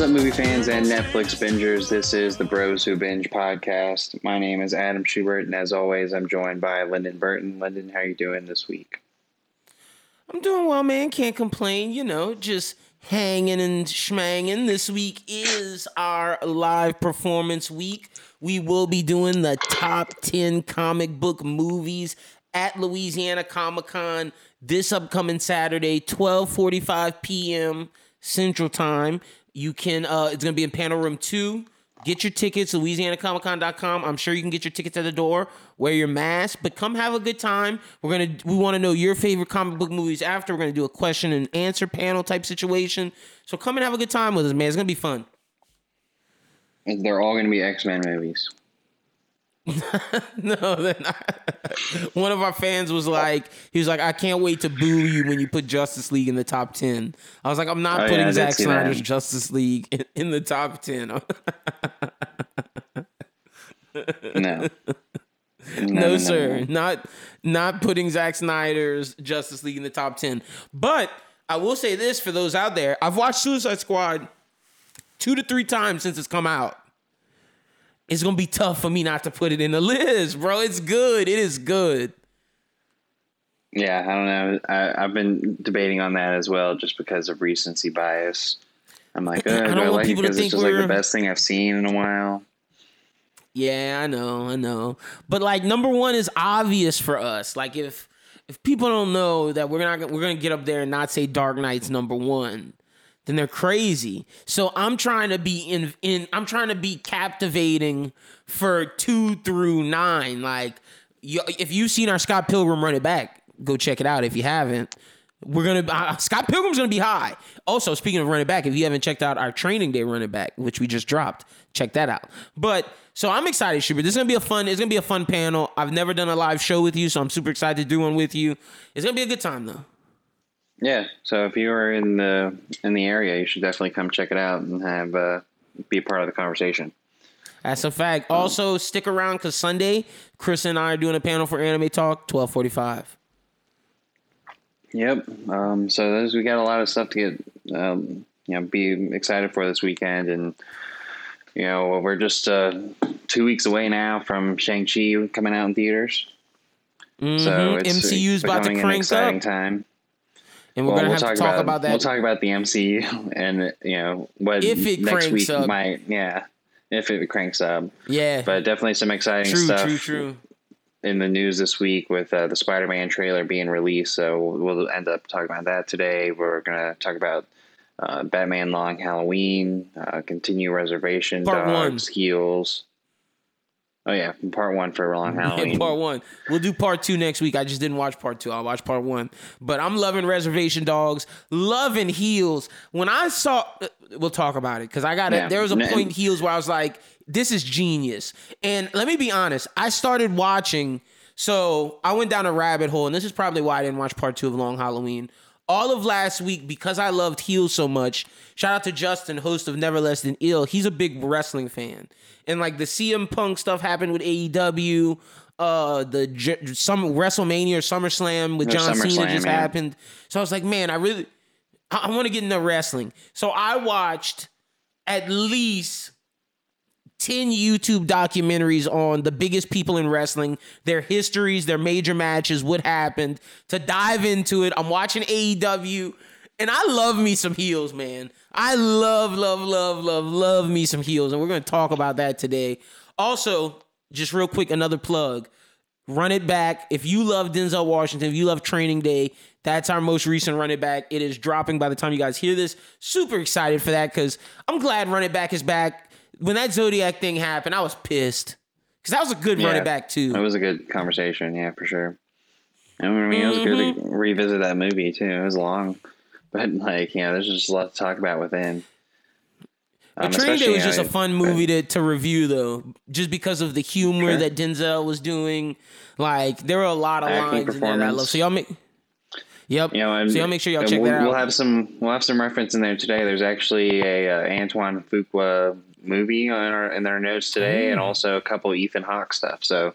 What's up, movie fans and Netflix bingers? This is the Bros Who Binge podcast. My name is Adam Schubert, and as always, I'm joined by Lyndon Burton. Lyndon, how are you doing this week? I'm doing well, man. Can't complain. You know, just hanging and schmanging. This week is our live performance week. We will be doing the top 10 comic book movies at Louisiana Comic Con this upcoming Saturday, 12:45 p.m. Central Time. You can uh it's gonna be in panel room two. Get your tickets, LouisianaComicCon.com. I'm sure you can get your tickets at the door. Wear your mask, but come have a good time. We're gonna we want to know your favorite comic book movies after. We're gonna do a question and answer panel type situation. So come and have a good time with us, man. It's gonna be fun. They're all to be X Men movies. no, they're not. One of our fans was like, he was like, I can't wait to boo you when you put Justice League in the top ten. I was like, I'm not Oh, putting did Zack Snyder's that. Justice League in, in the top ten. No. no, sir, not not putting Zack Snyder's Justice League in the top ten. But I will say this for those out there: I've watched Suicide Squad two to three times since it's come out. It's gonna be tough for me not to put it in the list, bro. It's good. It is good. Yeah, I don't know. I, I've been debating on that as well, just because of recency bias. I'm like, uh, I don't do I want like it people to because it's just like the best thing I've seen in a while. Yeah, I know, I know. But like number one is obvious for us. Like if if people don't know that we're not we're gonna get up there and not say Dark Knight's number one, then they're crazy. So I'm trying to be in in I'm trying to be captivating for two through nine. Like you, if you've seen our Scott Pilgrim run it back, go check it out. If you haven't. We're gonna uh, Scott Pilgrim's gonna be high. Also, speaking of running back, if you haven't checked out our training day running back, which we just dropped, check that out. But so I'm excited, Schubert. This is gonna be a fun. It's gonna be a fun panel. I've never done a live show with you, so I'm super excited to do one with you. It's gonna be a good time though. Yeah, so if you are in the in the area, you should definitely come check it out and have uh, be a part of the conversation. That's a fact. Also, stick around because Sunday, Chris and I are doing a panel for Anime Talk, 1245. Yep. Um, so those we got a lot of stuff to get, um, you know, be excited for this weekend, and you know we're just uh, two weeks away now from Shang Chi coming out in theaters. So Mhm. it's MCU's about to becoming an crank exciting up. time. And we're Well, gonna we'll have to talk about, that. We'll talk about the MCU and you know what If it next cranks week up. might, yeah, if it cranks up. yeah. But definitely some exciting true, stuff true, true. in the news this week with uh, the Spider-Man trailer being released. So we'll, we'll end up talking about that today. We're gonna talk about uh, Batman Long Halloween, uh, continue reservation Part one. dogs, heels. Oh yeah, part one for Long Halloween. Yeah, part one. We'll do part two next week. I just didn't watch part two. I'll watch part one. But I'm loving Reservation Dogs, loving Heels. When I saw, uh, we'll talk about it because I got Yeah. it. There was a point in Heels where I was like, this is genius. And let me be honest, I started watching. So I went down a rabbit hole, and this is probably why I didn't watch part two of Long Halloween. All of last week, because I loved Heel so much, shout out to Justin, host of Never Less Than Ill. He's a big wrestling fan. And like the CM Punk stuff happened with AEW. Uh, the J- some WrestleMania or SummerSlam with No, John Cena SummerSlam, just yeah. happened. So I was like, man, I really, I, I want to get into wrestling. So I watched at least 10 YouTube documentaries on the biggest people in wrestling, their histories, their major matches, what happened, to dive into it. I'm watching AEW, and I love me some heels, man. I love, love, love, love, love me some heels, and we're going to talk about that today. Also, just real quick, another plug. Run it back. If you love Denzel Washington, if you love Training Day, that's our most recent Run It Back. It is dropping by the time you guys hear this. Super excited for that because I'm glad Run It Back is back. When that Zodiac thing happened, I was pissed because that was a good Yeah. It Back too. It was a good conversation, yeah, for sure. And I mean, it was good to Mm-hmm. revisit that movie too. It was long, but like, yeah, there's just a lot to talk about within. Um, Training Day was just a fun movie to, to review, though, just because of the humor Sure. that Denzel was doing. Like there were a lot of Acting lines in there that I love. So y'all make, yep. You know, and, so y'all make sure y'all check we'll, that out. We'll have some. We'll have some reference in there today. There's actually a uh, Antoine Fuqua movie in our in their notes today, and also a couple Ethan Hawke stuff. So,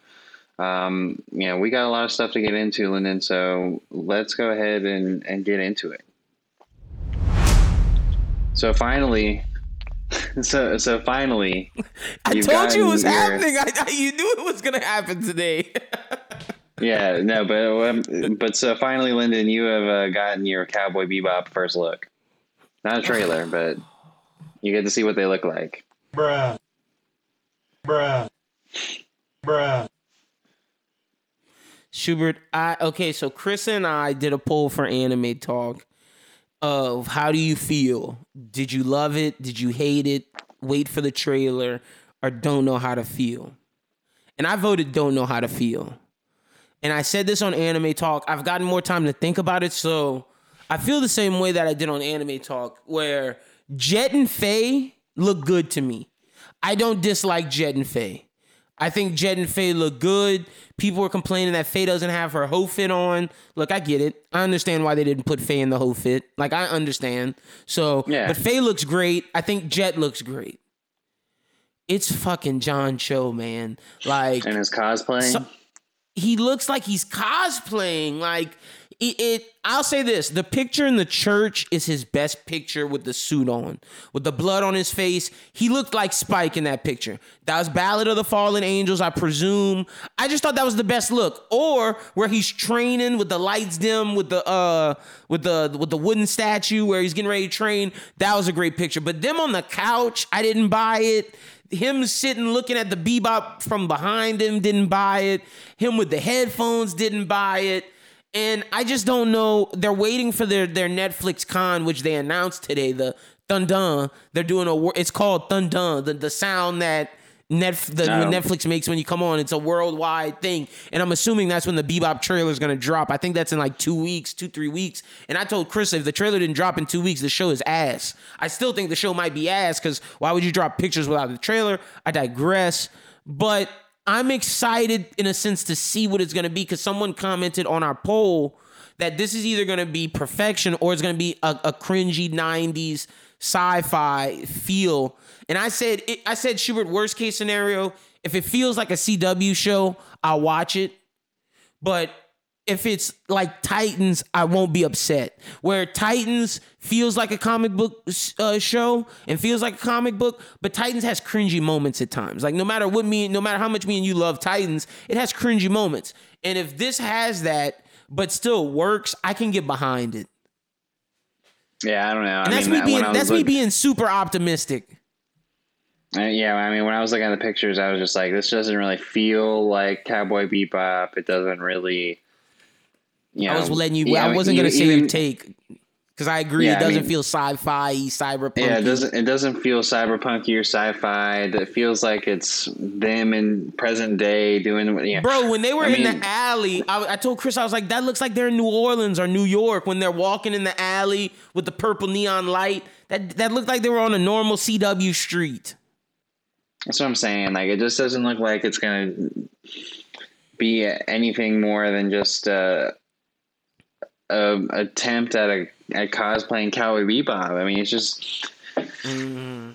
um, you know, we got a lot of stuff to get into, Lyndon. So let's go ahead and and get into it. So finally, So so finally, I told you it was your- happening. I, I- you knew it was gonna happen today. Yeah, no, but um, but so finally, Lyndon, you have uh, gotten your Cowboy Bebop first look. Not a trailer, but you get to see what they look like. Bruh. Bruh. Bruh. Schubert, I okay, so Chris and I did a poll for Anime Talk of how do you feel? Did you love it? Did you hate it? Wait for the trailer or don't know how to feel? And I voted don't know how to feel. And I said this on Anime Talk. I've gotten more time to think about it, so I feel the same way that I did on Anime Talk, where Jet and Faye look good to me. I don't dislike Jet and Faye. I think Jet and Faye look good. People were complaining that Faye doesn't have her hoe fit on. Look, I get it. I understand why they didn't put Faye in the hoe fit. Like I understand. So, Yeah. but Faye looks great. I think Jet looks great. It's fucking John Cho, man. Like And his cosplaying. So- he looks like he's cosplaying. Like it, it. I'll say this: the picture in the church is his best picture with the suit on, with the blood on his face. He looked like Spike in that picture. That was Ballad of the Fallen Angels, I presume. I just thought that was the best look. Or where he's training with the lights dim, with the uh, with the with the wooden statue where he's getting ready to train. That was a great picture. But them on the couch, I didn't buy it. Him sitting looking at the bebop from behind him didn't buy it. Him with the headphones didn't buy it. And I just don't know. They're waiting for their their Netflix con, which they announced today. The Tudum. They're doing a. It's called Tudum. The the sound that Netf- the, No. Netflix makes when you come on. It's a worldwide thing, and I'm assuming that's when the Bebop trailer is going to drop. I think that's in like two weeks, two three weeks. And I told Chris if the trailer didn't drop in two weeks, the show is ass. I still think the show might be ass because why would you drop pictures without the trailer? I digress, but I'm excited in a sense to see what it's going to be because someone commented on our poll that this is either going to be perfection or it's going to be a, a cringy 90s sci-fi feel. And i said it, i said schubert worst case scenario if it feels like a cw show i'll watch it. But if it's like Titans, I won't be upset. Where Titans feels like a comic book uh, show and feels like a comic book, but Titans has cringy moments at times. Like no matter what me, no matter how much me and you love Titans, it has cringy moments. And if this has that, but still works, I can get behind it. yeah, I don't know. And I that's mean, me being I me being super optimistic. Uh, yeah, I mean, when I was looking at the pictures, I was just like, this doesn't really feel like Cowboy Bebop. It doesn't really. You know, I was letting you. yeah, I wasn't gonna say even- your take because I agree. Yeah, it doesn't mean- feel sci-fi, cyberpunk. Yeah, it doesn't. It doesn't feel cyberpunky or sci-fi. It feels like it's them in present day doing. Yeah, Bro, when they were I in mean- the alley, I, I told Chris, I was like, that looks like they're in New Orleans or New York when they're walking in the alley with the purple neon light. That that looked like they were on a normal CW street. That's what I'm saying. Like, it just doesn't look like it's gonna be anything more than just a, a attempt at a at cosplaying Cowboy Bebop. I mean, it's just. Mm.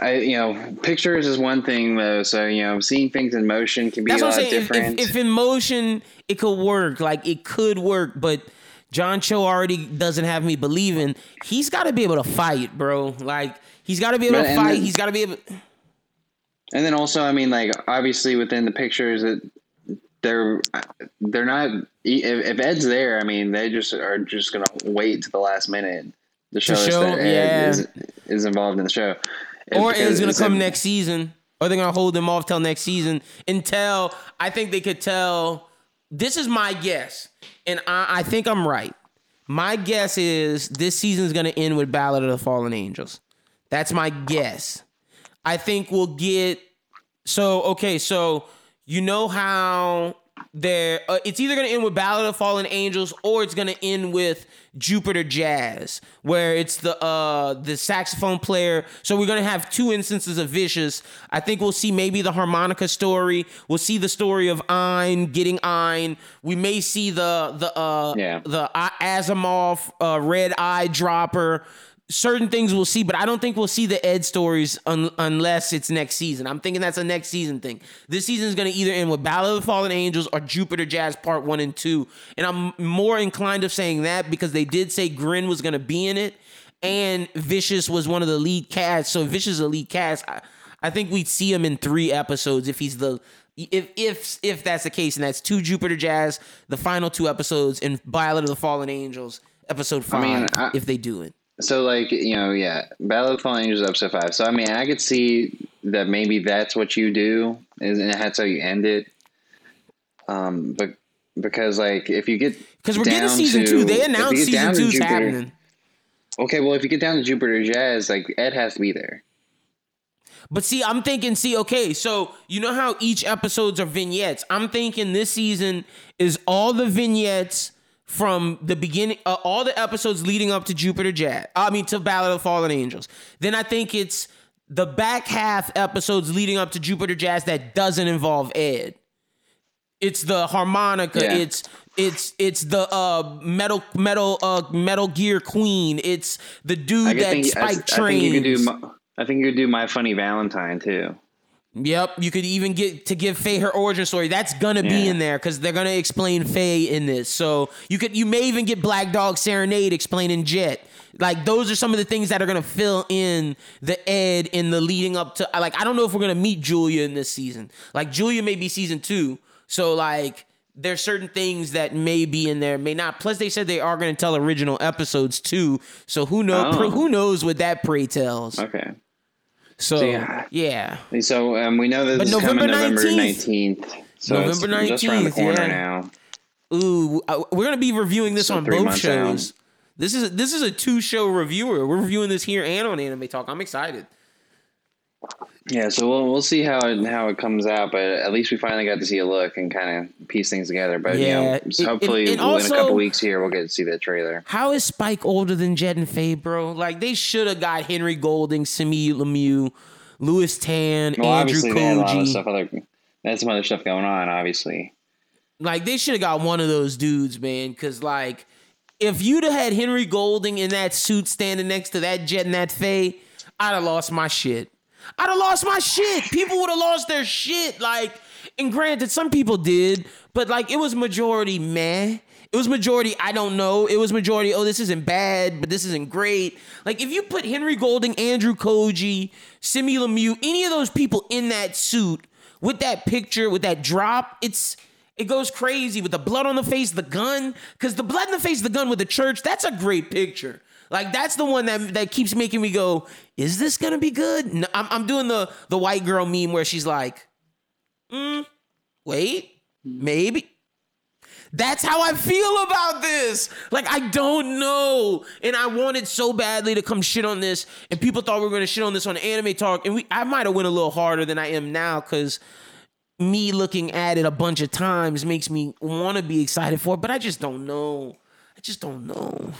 I you know pictures is one thing though, so you know seeing things in motion can be That's a lot saying. Different. if, if in motion it could work, like it could work, but John Cho already doesn't have me believing. He's got to be able to fight, bro. Like he's got to be able But- to fight. then- he's got to be able. And then also, I mean, like obviously within the pictures that they're they're not. If, if Ed's there, I mean, they just are just gonna wait to the last minute to show, us show, that Ed yeah. is, is involved in the show. or Because it's gonna come next season, or they're gonna hold them off till next season until I think they could tell. This is my guess, and I, I think I'm right. My guess is this season is gonna end with Ballad of the Fallen Angels. That's my guess. I think we'll get so okay. So you know how there uh, it's either going to end with Ballad of Fallen Angels or it's going to end with Jupiter Jazz, where it's the uh the saxophone player. So we're going to have two instances of Vicious. I think we'll see maybe the harmonica story. We'll see the story of Ein getting Ein. We may see the the uh Yeah. the uh, Asimov uh, red eye dropper certain things we'll see, but I don't think we'll see the Ed stories un- unless it's next season. I'm thinking that's a next season thing. This season is going to either end with Ballad of the Fallen Angels or Jupiter Jazz Part 1 and 2. And I'm more inclined of saying that because they did say Gren was going to be in it. and Vicious was one of the lead cast. So Vicious is a lead cast, I, I think we'd see him in three episodes if he's the if if if that's the case, and that's two Jupiter Jazz, the final two episodes, and Ballad of the Fallen Angels, episode five. mean, I- if they do it, So like you know, yeah, Ballad of the Fallen Angels episode five. So I mean, I could see that maybe that's what you do, is and that's how you end it. Um, but because like if you get because we're getting season to- two. They announced season two's Jupiter- happening. Okay, well if you get down to Jupiter Jazz, like Ed has to be there. But see, I'm thinking, see, okay, so you know how each episodes are vignettes. I'm thinking this season is all the vignettes from the beginning, uh, all the episodes leading up to Jupiter Jazz. I mean, to Ballad of the Fallen Angels. Then I think it's the back half episodes leading up to Jupiter Jazz that doesn't involve Ed. It's the harmonica. Yeah. It's it's it's the uh metal metal uh Metal Gear Queen. It's the dude that think, I, spike I think trains. you could do. My, I think you could do My Funny Valentine too. Yep, you could even get to give Faye her origin story. That's gonna be in there because they're gonna explain Faye in this. So you could you may even get Black Dog Serenade explaining Jet. Like those are some of the things that are gonna fill in the Ed in the leading up to like I don't know if we're gonna meet Julia in this season. Like Julia may be season two. So like there's certain things that may be in there, may not. Plus they said they are gonna tell original episodes too. So who knows Oh. who knows what that pray tells. Okay. So yeah. yeah. So um, we know But this is November coming November 19th. So November it's just around the 19th, corner yeah. now. Ooh, uh, we're gonna be reviewing this So on both shows. This is this is a two show reviewer. We're reviewing this here and on Anime Talk. I'm excited. Yeah, so we'll we'll see how it how it comes out, but at least we finally got to see a look and kind of piece things together. But Yeah, you know, it- hopefully and- and in a couple weeks here we'll get to see that trailer. How is Spike older than Jet and Faye, bro? Like they should have got Henry Golding, Simu Liu, Lewis Tan, Well, Andrew obviously they had a Koji. stuff other. There's some other stuff going on, obviously. Like they should have got one of those dudes, man. Cause like if you'd have had Henry Golding in that suit standing next to that Jet and that Faye, I'd have lost my shit. I'd have lost my shit. People would have lost their shit. Like, and granted, some people did, but like it was majority meh. It was majority, I don't know. It was majority, oh, this isn't bad, but this isn't great. Like, if you put Henry Golding, Andrew Koji, Simu Liu, any of those people in that suit with that picture, with that drop, it's it goes crazy with the blood on the face, the gun. Because the blood in the face, the gun with the church, that's a great picture. Like that's the one that that keeps making me go, is this gonna be good? No, I'm, I'm doing the the white girl meme where she's like, mm, wait, maybe. That's how I feel about this. Like I don't know, and I wanted so badly to come shit on this, and people thought we were gonna shit on this on Anime Talk, and we I might have went a little harder than I am now because me looking at it a bunch of times makes me want to be excited for it, but I just don't know. I just don't know.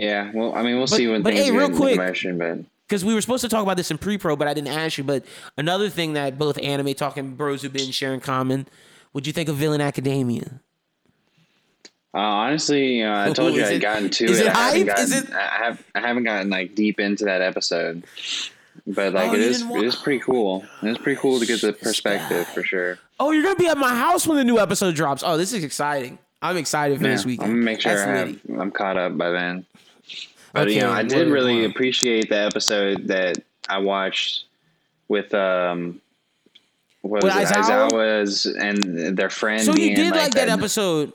Yeah, well, I mean, we'll see when but things hey, get real quick. but Because we were supposed to talk about this in pre-pro, but I didn't ask you. But another thing that both anime talking bros have been sharing common, what'd you think of Villain Academia? uh, honestly, know, I told you I'd it- gotten to is it. it I haven't gotten, Is it- I have I haven't gotten like deep into that episode, but like Oh, it is didn't it is pretty cool. It's pretty cool to get the perspective for sure. Oh, you're gonna be at my house when the new episode drops. Oh, this is exciting. I'm excited for Yeah, this weekend. I'm gonna make sure That's I have. I'm caught up by then. But you know, I did really appreciate the episode that I watched with um what With was it, Aizawa? Aizawa's and their friend. So you did like that the- episode.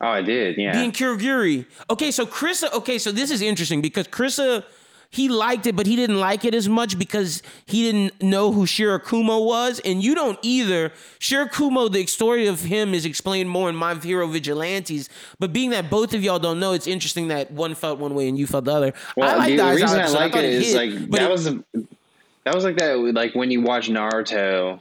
Oh, I did. Yeah. being Kirigiri. Okay, so Krissa. Okay, so this is interesting because Krissa, he liked it, but he didn't like it as much because he didn't know who Shirakumo was, and you don't either. Shirakumo, the story of him is explained more in My Hero Vigilantes, but being that both of y'all don't know, it's interesting that one felt one way and you felt the other. Well, I like the, reason I like thought it is hit, like that it- was the that was like that like when you watch Naruto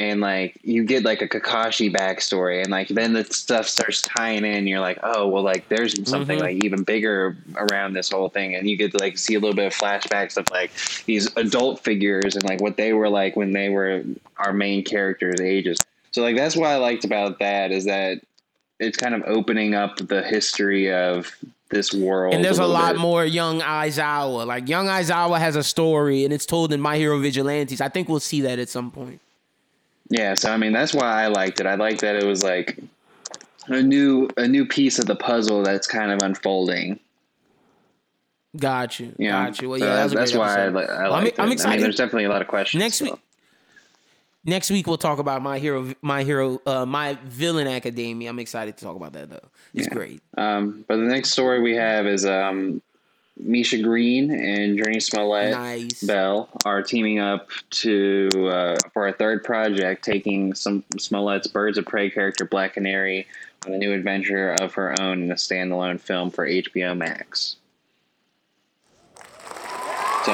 and like you get like a Kakashi backstory and like then the stuff starts tying in you're like oh well like there's something Mhm. like even bigger around this whole thing and you get to like see a little bit of flashbacks of like these adult figures and like what they were like when they were our main characters ages so like that's what I liked about that is that it's kind of opening up the history of this world And there's a little lot bit. more young Aizawa. Like young Aizawa has a story and it's told in My Hero Vigilantes. I think we'll see that at some point. Yeah, so I mean that's why I liked it. I liked that it was like a new a new piece of the puzzle that's kind of unfolding. Got you. Know? Got you. Well, So yeah, a that's great why I, li- I I'm- I'm it. I excited. mean, there's definitely a lot of questions. Next so. week- Next week we'll talk about my hero, my hero, uh, my villain academia. I'm excited to talk about that though. It's Yeah. great. Um, but the next story we have is um, Misha Green and Jurnee Smollett Nice. Bell are teaming up to uh, for a third project, taking some Smollett's Birds of Prey character Black Canary on a new adventure of her own in a standalone film for HBO Max. So,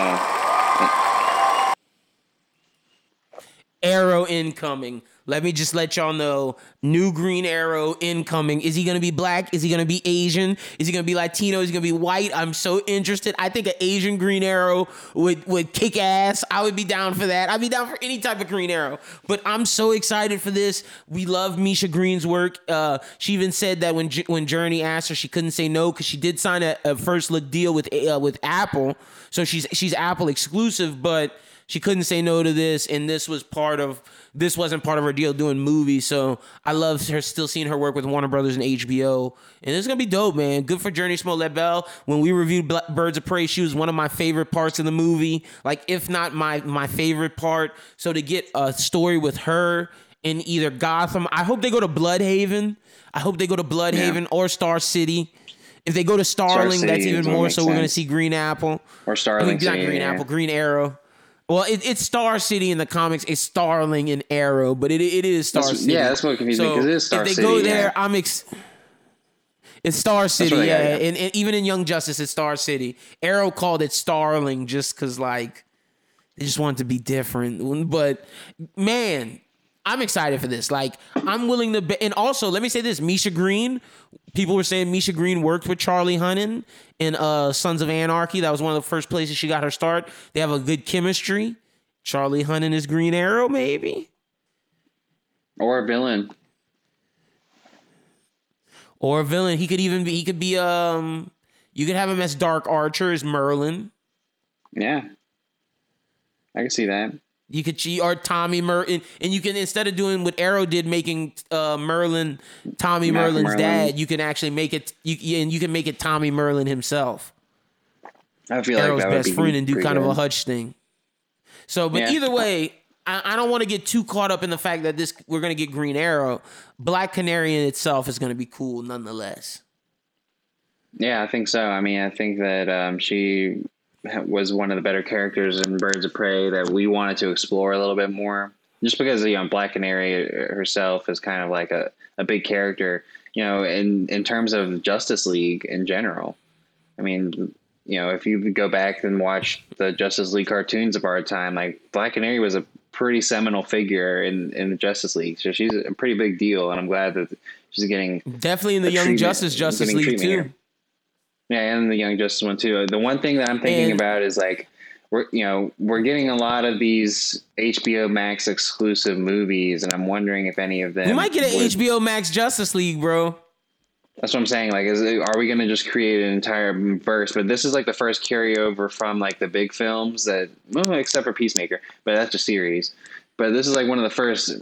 Arrow incoming. Let me just let y'all know. New Green Arrow incoming. Is he gonna be black? Is he gonna be Asian? Is he gonna be Latino? Is he gonna be white? I'm so interested. I think an Asian Green Arrow would would kick ass. I would be down for that. I'd be down for any type of Green Arrow. But I'm so excited for this. We love Misha Green's work. Uh, she even said that when when Jurnee asked her, she couldn't say no because she did sign a, a first look deal with uh, with Apple. So she's she's Apple exclusive, but she couldn't say no to this, and this was part of this wasn't part of her deal doing movies. So I love her still seeing her work with Warner Brothers and HBO, and it's gonna be dope, man. Good for Jurnee Smollett Bell. When we reviewed Bla- Birds of Prey, she was one of my favorite parts of the movie, like if not my my favorite part. So to get a story with her in either Gotham, I hope they go to Blüdhaven. I hope they go to Blüdhaven or Star City. If they go to Starling, City that's even more. So we're gonna see Green Apple. or I Starling mean, not Green yeah. Apple, Green Arrow. Well, it, it's Star City in the comics. It's Starling and Arrow, but it it is Star That's- City. yeah, that's what confused me, 'cause it is Star City. if they go there, yeah. I'm ex. It's Star City, what I yeah, yeah. And, and even in Young Justice, it's Star City. Arrow called it Starling just because, like, they just wanted to be different. But man, I'm excited for this. Like, I'm willing to. Be, and also, let me say this: Misha Green. People were saying Misha Green worked with Charlie Hunnam in uh, Sons of Anarchy. That was one of the first places she got her start. They have a good chemistry. Charlie Hunnam is Green Arrow, maybe, or a villain. or a villain. He could even be. He could be. Um, you could have him as Dark Archer, as Merlyn. Yeah, I can see that. You could cheat or Tommy Merlyn, and you can instead of doing what Arrow did, making uh, Merlyn Tommy Malcolm Merlyn's Merlyn. dad. You can actually make it. You and you can make it Tommy Merlyn himself, I feel Arrow's like best be friend, and do kind of a good. Hutch thing. So, but Yeah. either way, I, I don't want to get too caught up in the fact that this we're gonna get Green Arrow. Black Canary in itself is gonna be cool, nonetheless. Yeah, I think so. I mean, I think that um, she was one of the better characters in Birds of Prey that we wanted to explore a little bit more. Just because you know Black Canary herself is kind of like a, a big character, you know, in in terms of Justice League in general. I mean, you know, if you go back and watch the Justice League cartoons of our time, like Black Canary was a pretty seminal figure in in the Justice League, so she's a pretty big deal, and I'm glad that she's getting Definitely in the Young treatment- Justice Justice League too. here. Yeah, and the Young Justice one too. The one thing that I'm thinking And- about is like we're you know we're getting a lot of these HBO Max exclusive movies, and I'm wondering if any of them We might get an would- HBO Max Justice League, bro. That's what I'm saying. Like, is are we going to just create an entire verse? But this is like the first carryover from like the big films that, well, except for Peacemaker, but that's a series. But this is like one of the first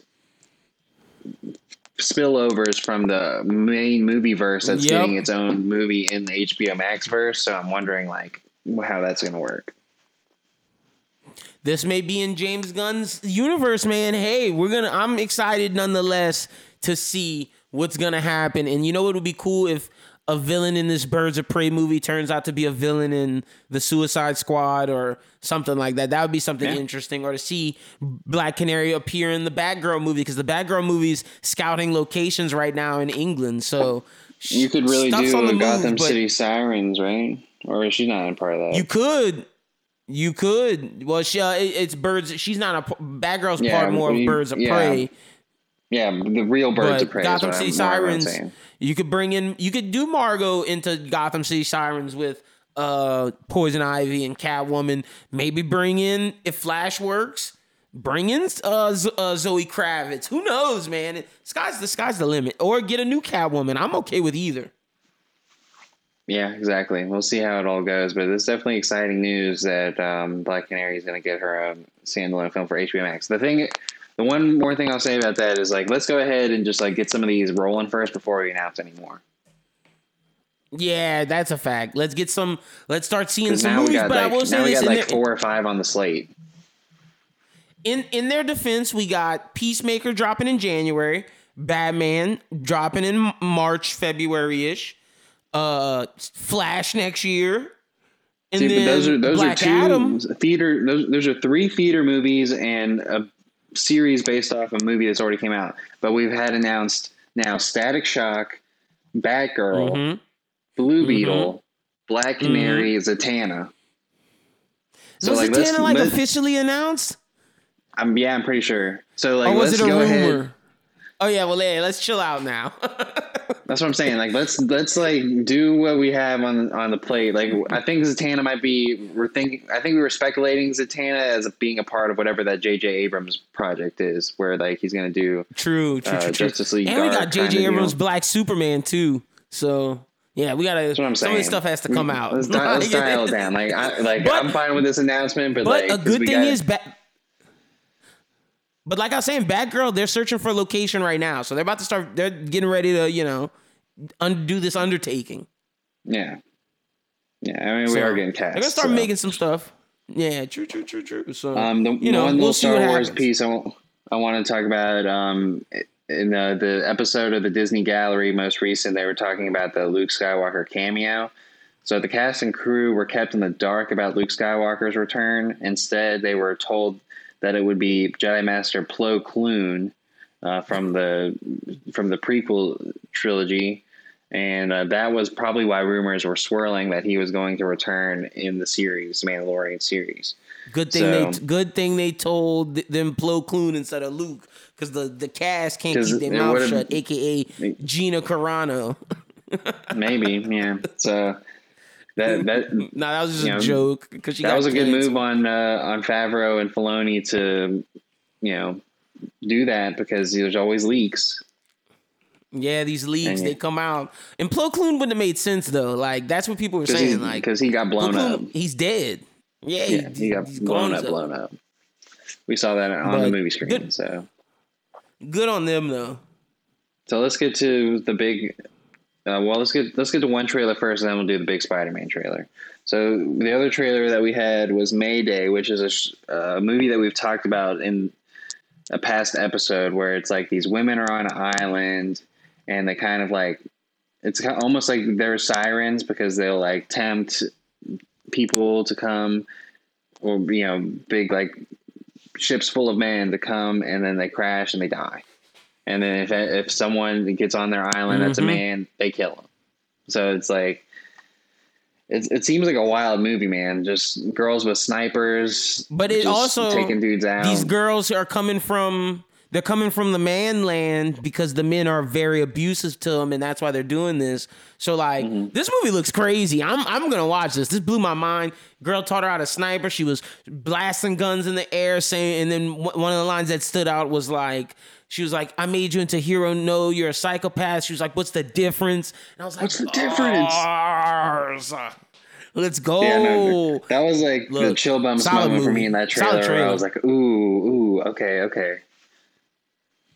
spillovers from the main movie verse that's Yep. getting its own movie in the HBO Max verse. So I'm wondering like how that's going to work. this may be in James Gunn's universe, man. Hey, we're gonna. I'm excited nonetheless to see what's gonna happen. And you know what would be cool if a villain in this Birds of Prey movie turns out to be a villain in the Suicide Squad or something like that. That would be something Yeah. interesting. Or to see Black Canary appear in the Batgirl movie because the Batgirl movie's scouting locations right now in England. So You could really stuff's do on the a move, Gotham City Sirens, right? Or is she not a part of that? You could. You could. Well, she, uh, it- it's birds. She's not a bad girl's Yeah, part more of birds of yeah, prey. Yeah, the real Birds But of Prey. Gotham City I'm- more what I'm Sirens. You could bring in. You could do Margot into Gotham City Sirens with uh Poison Ivy and Catwoman. Maybe bring in if Flash works. Bring in uh, Z- uh, Zoe Kravitz. Who knows, man? Sky's the sky's the limit. Or get a new Catwoman. I'm okay with either. Yeah, exactly. We'll see how it all goes, but it's definitely exciting news that um, Black Canary is going to get her um, standalone film for HBO Max. The thing, the one more thing I'll say about that is like, let's go ahead and just like get some of these rolling first before we announce any more. Yeah, that's a fact. Let's get some. Let's start seeing some movies. But I like will now say we this: got like their, four or five on the slate. in in their defense, we got Peacemaker dropping in January, Batman dropping in March, February ish, uh, Flash next year, and See, then those are those Black are two Adam. theater. Those those are three theater movies and a series based off a movie that's already came out. But we've had announced now Static Shock, Batgirl, Mhm. Blue Mhm. Beetle, Black Canary, Zatanna. So was like, it let's, Zatanna like let's- officially announced, I'm yeah, I'm pretty sure. So like, was let's it a go rumor? ahead. Oh yeah, well yeah, let's chill out now. That's what I'm saying. Like, let's let's like do what we have on on the plate. Like, I think Zatanna might be. We're thinking. I think we were speculating Zatanna as being a part of whatever that J.J. Abrams project is, where like he's gonna do. true, true, Uh, true, true. Justice League and we got Dark J.J. deal. Abrams' Black Superman too. So yeah, we gotta. That's what I'm saying. some of this stuff has to come out. Let's, di- let's dial down. Like, I, like But- I'm fine with this announcement, but, But like, a good thing got- is, ba- but like I was saying, Batgirl, they're searching for location right now, so they're about to start. They're getting ready to, you know, undo this undertaking. yeah, yeah. I mean, we are getting cast. They're gonna start so. making some stuff. Yeah, true, true, true, true. So Um, the you know, one we'll little see Star what Wars happens. piece I, I want to talk about um, in the, the episode of the Disney Gallery most recent, they were talking about the Luke Skywalker cameo. So the cast and crew were kept in the dark about Luke Skywalker's return. Instead, they were told that it would be Jedi Master Plo Koon uh, from the from the prequel trilogy, and uh, that was probably why rumors were swirling that he was going to return in the series, Mandalorian series. Good thing So- they good thing they told them Plo Koon instead of Luke, because the the cast can't keep their mouth shut, aka Gina Carano. Maybe, yeah. So that that nah, that was just a know, joke because that was a good move on uh, on Favreau and Filoni to you know do that because there's always leaks. Yeah, these leaks they come out, and Plo Koon wouldn't have made sense though. Like that's what people were saying. Like because he got Plo blown Koon, up. he's dead. Yeah, Yeah, he got blown gone, up, blown up. We saw that on the movie screen. good- So Good on them though. so let's get to the big. Uh, well, let's get let's get to one trailer first, and then we'll do the big Spider-Man trailer. So the other trailer that we had was Mayday, which is a, a movie that we've talked about in a past episode, where it's like these women are on an island, and they kind of like it's almost like they're sirens because they'll like tempt people to come, or you know, big like ships full of men to come, and then they crash and they die. And then if if someone gets on their island that's a Mhm. man, they kill him. So it's like it, it seems like a wild movie, man. Just girls with snipers, But it also- taking dudes out. These girls are coming from they're coming from the man land because the men are very abusive to them, and that's why they're doing this. So like Mm-hmm. this movie looks crazy. I'm I'm gonna watch this. This blew my mind. Girl taught her how to sniper. She was blasting guns in the air, saying, and then one one of the lines that stood out was like. She was like, "I made you into a hero. No, you're a psychopath." She was like, "What's the difference?" And I was like, What's the difference? "Bars. Let's go." Yeah, no, that was like the chill bumps moment for me in that Solid trailer. I was like, ooh, ooh, okay, okay.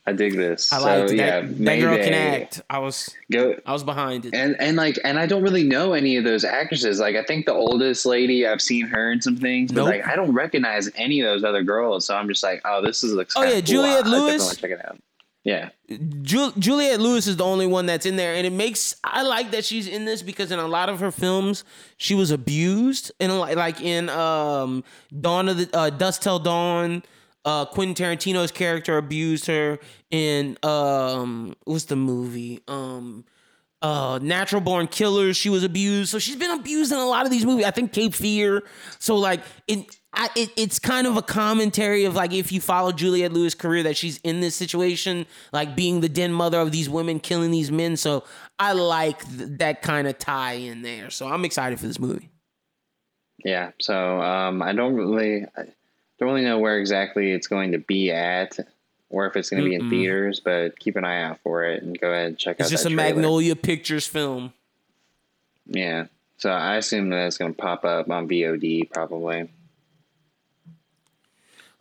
I dig this. I so liked yeah, that. That girl can act. I was Go I was behind it. and and like and I don't really know any of those actresses. Like I think the oldest lady I've seen her in some things, but Nope. like I don't recognize any of those other girls. So I'm just like, oh, this is looks. Oh, yeah, cool. Juliette I Lewis? check it out. Yeah, Ju- Juliette Lewis is the only one that's in there, and it makes I like that she's in this because in a lot of her films she was abused, and like like in um Dawn of the uh, Dust Till Dawn, uh, Quentin Tarantino's character abused her in um what's the movie um. Uh, natural born killers. She was abused, so she's been abused in a lot of these movies. I think Cape Fear. So like, it, I, it it's kind of a commentary of like if you follow Juliette Lewis' career that she's in this situation, like being the den mother of these women killing these men. So I like th- that kind of tie in there. So I'm excited for this movie. yeah. So um, I don't really, I don't really know where exactly it's going to be at, or if it's going to be in theaters. But keep an eye out for it and go ahead and check It's out. just a trailer. Magnolia Pictures film. Yeah. So I assume that it's going to pop up on VOD probably.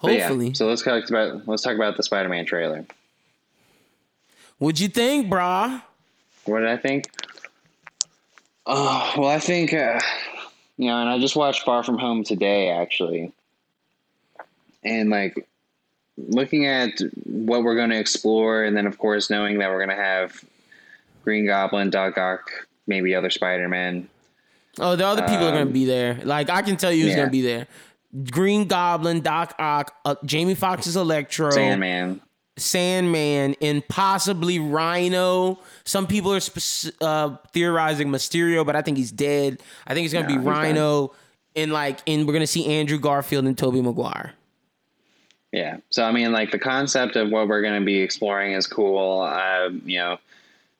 But yeah, Hopefully. so let's talk about let's talk about the Spider-Man trailer. What'd you think, brah? What did I think? Oh well, I think uh, you know, and I just watched Far From Home today, actually, and like looking at what we're going to explore, and then of course knowing that we're going to have Green Goblin, Doc Ock, maybe other Spider Man. Oh, the other people are gonna Um, be there. Like I can tell you who's yeah. gonna be there. Green Goblin, Doc Ock, uh, Jamie Foxx's Electro, Sandman. Sandman, and possibly Rhino. Some people are spec- uh, theorizing Mysterio, but I think he's dead. I think it's gonna No, be Rhino, and like, and we're gonna see Andrew Garfield and Tobey Maguire. Yeah. So I mean, like the concept of what we're going to be exploring is cool. Uh, you know,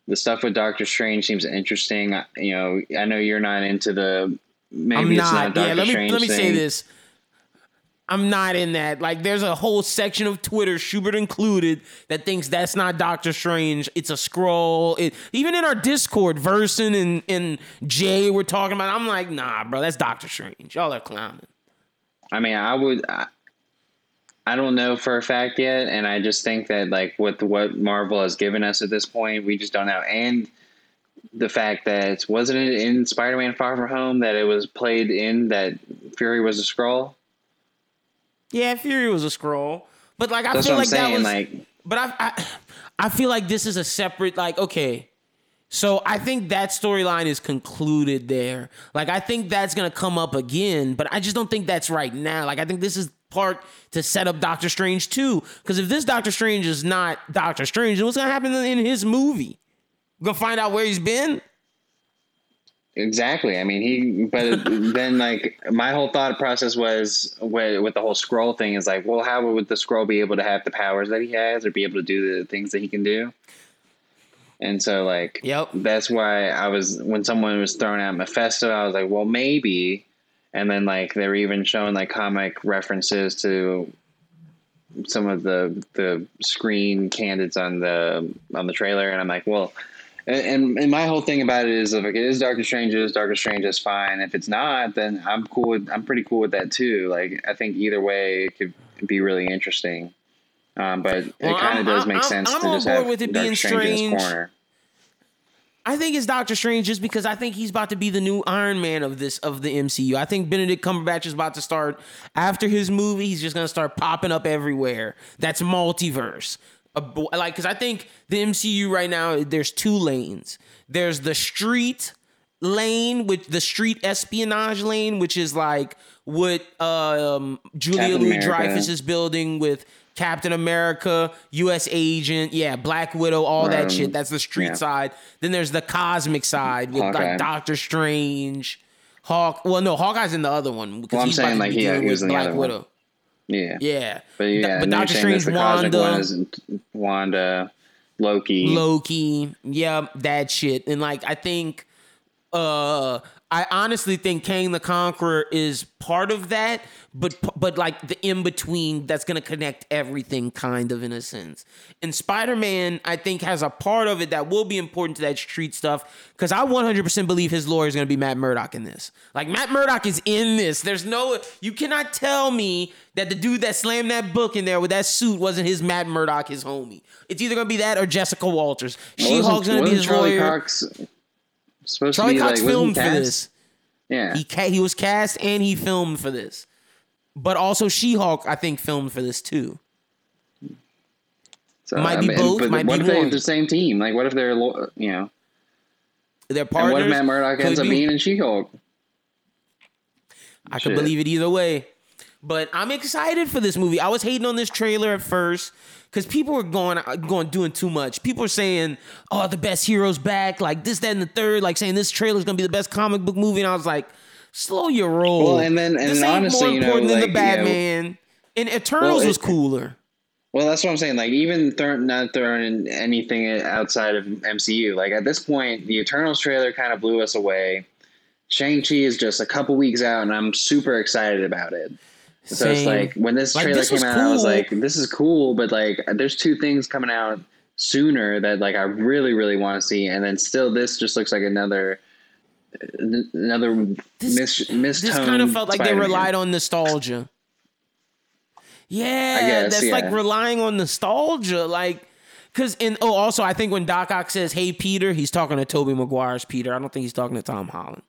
the stuff with Doctor Strange seems interesting. You know, I know you're not into the. Maybe I'm it's not. not, Doctor yeah, let me Strange let me say this. I'm not in that. Like, there's a whole section of Twitter, Schubert included, that thinks that's not Doctor Strange. It's a scroll. It, even in our Discord, Verson and, and Jay were talking about. it. I'm like, nah, bro, that's Doctor Strange. Y'all are clowning. I mean, I would. I, I don't know for a fact yet, and I just think that like with what Marvel has given us at this point, we just don't know. And the fact that wasn't it in Spider-Man: Far From Home that it was played in that Fury was a scroll. Yeah, Fury was a scroll, but like I That's feel like that was. like, But I, I I feel like this is a separate like okay. So I think that storyline is concluded there. Like I think that's gonna come up again, but I just don't think that's right now. Like I think this is part to set up Doctor Strange too. Because if this Doctor Strange is not Doctor Strange, then what's gonna happen in his movie? We're gonna find out where he's been. Exactly. I mean, he. But then, like, my whole thought process was with, with the whole scroll thing is like, well, how would the scroll be able to have the powers that he has, or be able to do the things that he can do? And so, like, Yep. that's why I was when someone was throwing out Mephisto, I was like, well, maybe. And then, like, they were even showing like comic references to some of the the screen candidates on the on the trailer, and I'm like, well, and, and my whole thing about it is if it is Doctor Strange, it is Doctor Strange is fine. If it's not, then I'm cool. With, I'm pretty cool with that too. Like I think either way it could be really interesting. Um, but Well, it kind of does make I'm- sense I'm to just have with it Doctor being Strange in strange. his corner. I think it's Doctor Strange just because I think he's about to be the new Iron Man of this of the MCU. I think Benedict Cumberbatch is about to start after his movie. He's just gonna start popping up everywhere. That's multiverse. Bo- Like, because I think the MCU right now there's two lanes. There's the street lane, with the street espionage lane, which is like what um, Julia Louis Dreyfus is building with Captain America, U.S. Agent, yeah, Black Widow, all that shit. That's the street yeah. side. Then there's the cosmic side with Hawkeye. like Doctor Strange, Hawk. Well, no, Hawkeye's in the other one because Well, I'm he's saying, like, yeah, he was in the Black other one. Widow. Yeah. Yeah, But yeah, but Doctor Strange, Wanda, one Wanda, Loki. Loki, yeah, that shit. And like I think uh I honestly think Kang the Conqueror is part of that, but but like the in between that's gonna connect everything, kind of in a sense. And Spider Man, I think, has a part of it that will be important to that street stuff because I 100% believe his lawyer is gonna be Matt Murdock in this. Like Matt Murdock is in this. There's no you cannot tell me that the dude that slammed that book in there with that suit wasn't his Matt Murdock, his homie. It's either gonna be that or Jessica Walters. She Hulk's gonna be his Charlie lawyer. Cox supposed Charlie to be Cox like filmed for this. Yeah. He ca- he was cast and he filmed for this. But also She-Hulk, I think, filmed for this too. So, Might be I mean, both, But might what be if they're the same team? Like, what if they're you know? They're partners? And what if Matt Murdock ends up be. being in She-Hulk? I could believe it either way. But I'm excited for this movie. I was hating on this trailer at first because people were going uh, going doing too much. People were saying, "Oh, the best heroes back," like this, that, and the third, like saying this trailer is gonna be the best comic book movie. And I was like, "Slow your roll." Well, and then- and this ain't honestly, more you know, important than like, the Batman. and Eternals Well, was cooler. Well, that's what I'm saying. Like, even th- not throwing anything outside of MCU. Like at this point, the Eternals trailer kind of blew us away. Shang Chi is just a couple weeks out, and I'm super excited about it. So it's like when this Like, trailer this came out, I was like, "This is cool," but like, there's two things coming out sooner that like I really, really want to see, and then still, this just looks like another another This- mis mis. this kind of felt like they relied on nostalgia. Yeah, guess, that's yeah. like relying on nostalgia. Like, Cause in oh also I think when Doc Ock says "Hey Peter," he's talking to Tobey Maguire's Peter. I don't think he's talking to Tom Holland.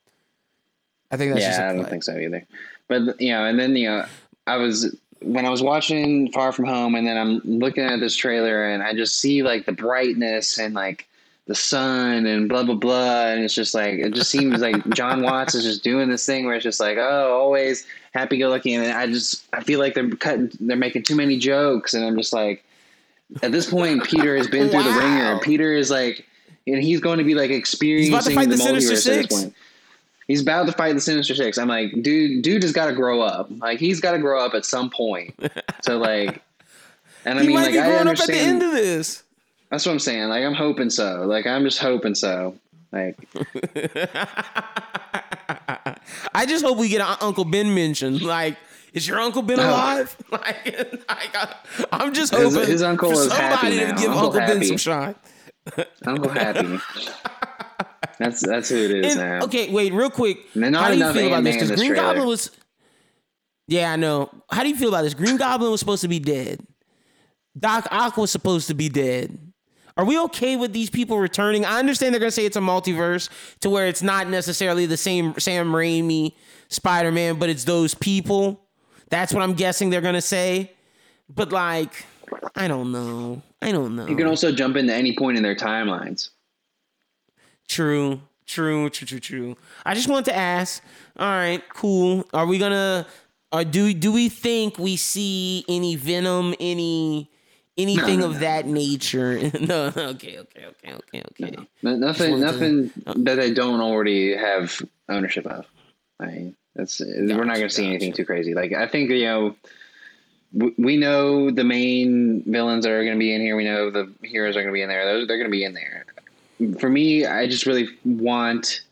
I think that's just a yeah, I don't think so either. But you know, and then you know, I was when I was watching Far From Home, and then I'm looking at this trailer, and I just see like the brightness and like the sun and blah blah blah, and it's just like it just seems like Jon Watts is just doing this thing where it's just like oh, always happy go lucky, and I just I feel like they're cutting, they're making too many jokes, and I'm just like, at this point, Peter has been through the ringer. Peter is like, and he's going to be like experiencing fight the, the Sinister multiverse at Six. this point. He's about to fight the Sinister Six. I'm like, dude, dude has got to grow up. Like, he's got to grow up at some point. So, like, and I he mean, like, I growing up at the understand. end of this. that's what I'm saying. Like, I'm hoping so. Like, I'm just hoping so. Like, I just hope we get Uncle Ben mentioned. Like, is your Uncle Ben No. alive? Like, like I, I'm just hoping his uncle for is happy somebody to now. give Uncle Uncle Ben Happy. some shine. Uncle Happy. that's that's who it is And- now. okay, wait, real quick. Not How do you feel about this? Because Green trailer. Goblin was. Yeah, I know. How do you feel about this? Green Goblin was supposed to be dead. Doc Ock was supposed to be dead. Are we okay with these people returning? I understand they're gonna say it's a multiverse to where it's not necessarily the same Sam Raimi Spider Man, but it's those people. That's what I'm guessing they're gonna say. But like, I don't know. I don't know. You can also jump into any point in their timelines. True, true, true, true, true. I just want to ask. All right, cool. Are we gonna? Or do do we think we see any venom, any anything No, no, of no. that nature? no. Okay. Okay. Okay. Okay. Okay. No- Nothing, nothing that I don't already have ownership of. I mean, that's we're not going to see anything too crazy. Like I think you know, w- we know the main villains are going to be in here. We know the heroes are going to be in there. Those they're going to be in there. For me, I just really want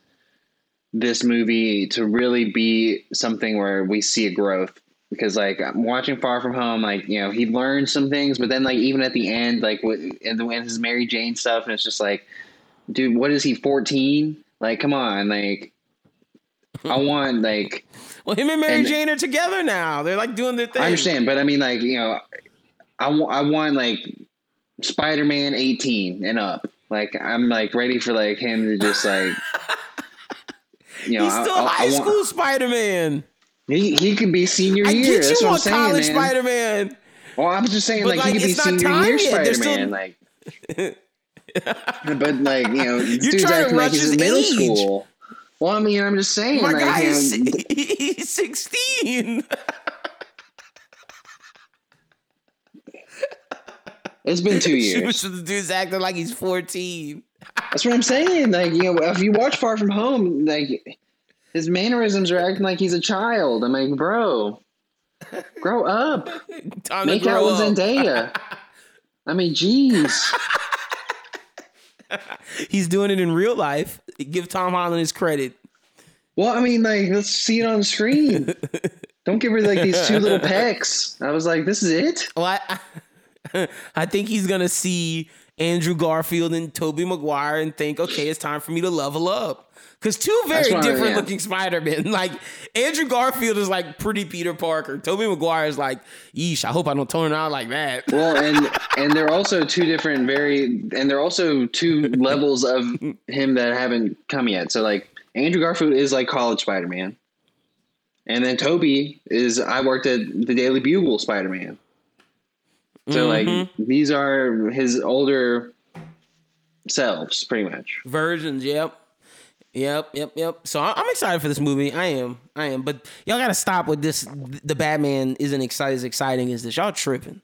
this movie to really be something where we see a growth because like I'm watching Far From Home, like you know he learned some things, but then like even at the end, like with and the- his Mary Jane stuff, and it's just like, dude, what is he 14? Like, come on, like I want like Well, him and Mary And- Jane are together now. They're like doing their thing. I understand, but I mean like you know, I I want like Spider Man 18 and up. Like I'm like ready for like him to just like. You know, He's I- still I- I high want- school Spider Man. He he could be senior I year. get That's you what I'm saying, college. Spider Man. Well, I'm just saying, But, like, like, he could be senior year Spider Man, like. but like, you know, You're dude's trying to acting like he's in middle age. school. Well, I mean, I'm just saying, My like, guy is he's sixteen. It's been two years. the dude's acting like he's fourteen. That's what I'm saying. Like, you know, if you watch Far From Home, like, his mannerisms are acting like he's a child. I'm like, bro, grow up. Time Make out with. Zendaya. I mean, jeez. He's doing it in real life. Give Tom Holland his credit. Well, I mean, like, let's see it on the screen. Don't give her like these two little pecs. I was like, this is it. Well, I, I think he's gonna see Andrew Garfield and Tobey Maguire and think, okay, it's time for me to level up. Cause two very different looking Spider-Man. Like Andrew Garfield is like pretty Peter Parker. Tobey Maguire is like, yeesh, I hope I don't turn out like that. Well, and and they're also two different, very, and they're also two levels of him that haven't come yet. So like, Andrew Garfield is like college Spider Man, and then Tobey is I worked at the Daily Bugle Spider Man. So Mhm. like, these are his older selves, pretty much. Versions, yep. Yep, yep, yep. So I'm excited for this movie. I am. I am. But y'all gotta stop with this. The Batman isn't exci- as exciting as this. Y'all tripping.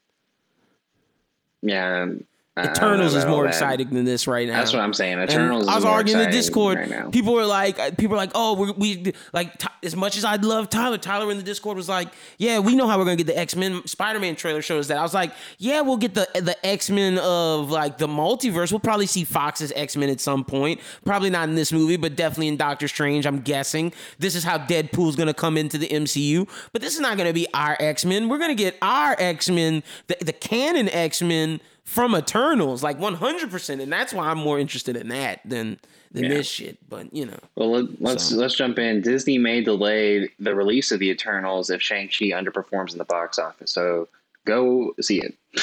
Yeah, I- I don't know Eternals is more exciting than this right now. That's what I'm saying. And Eternals. I was is more arguing in the Discord. right now. People were like, uh, people were like, oh, we, we like t- as much as I love Tyler. Tyler in the Discord was like, yeah, we know how we're gonna get the X Men Spider Man trailer shows that. I was like, yeah, we'll get the the X Men of like the multiverse. We'll probably see Fox's X Men at some point. Probably not in this movie, but definitely in Doctor Strange. I'm guessing this is how Deadpool's gonna come into the MCU. But this is not gonna be our X Men. We're gonna get our X Men, the, the canon X Men from Eternals, like 100%. And that's why I'm more interested in that than than Yeah. this shit. But you know, Well, let, let's So- let's jump in. Disney may delay the release of the Eternals if Shang Chi underperforms in the box office. So go see it.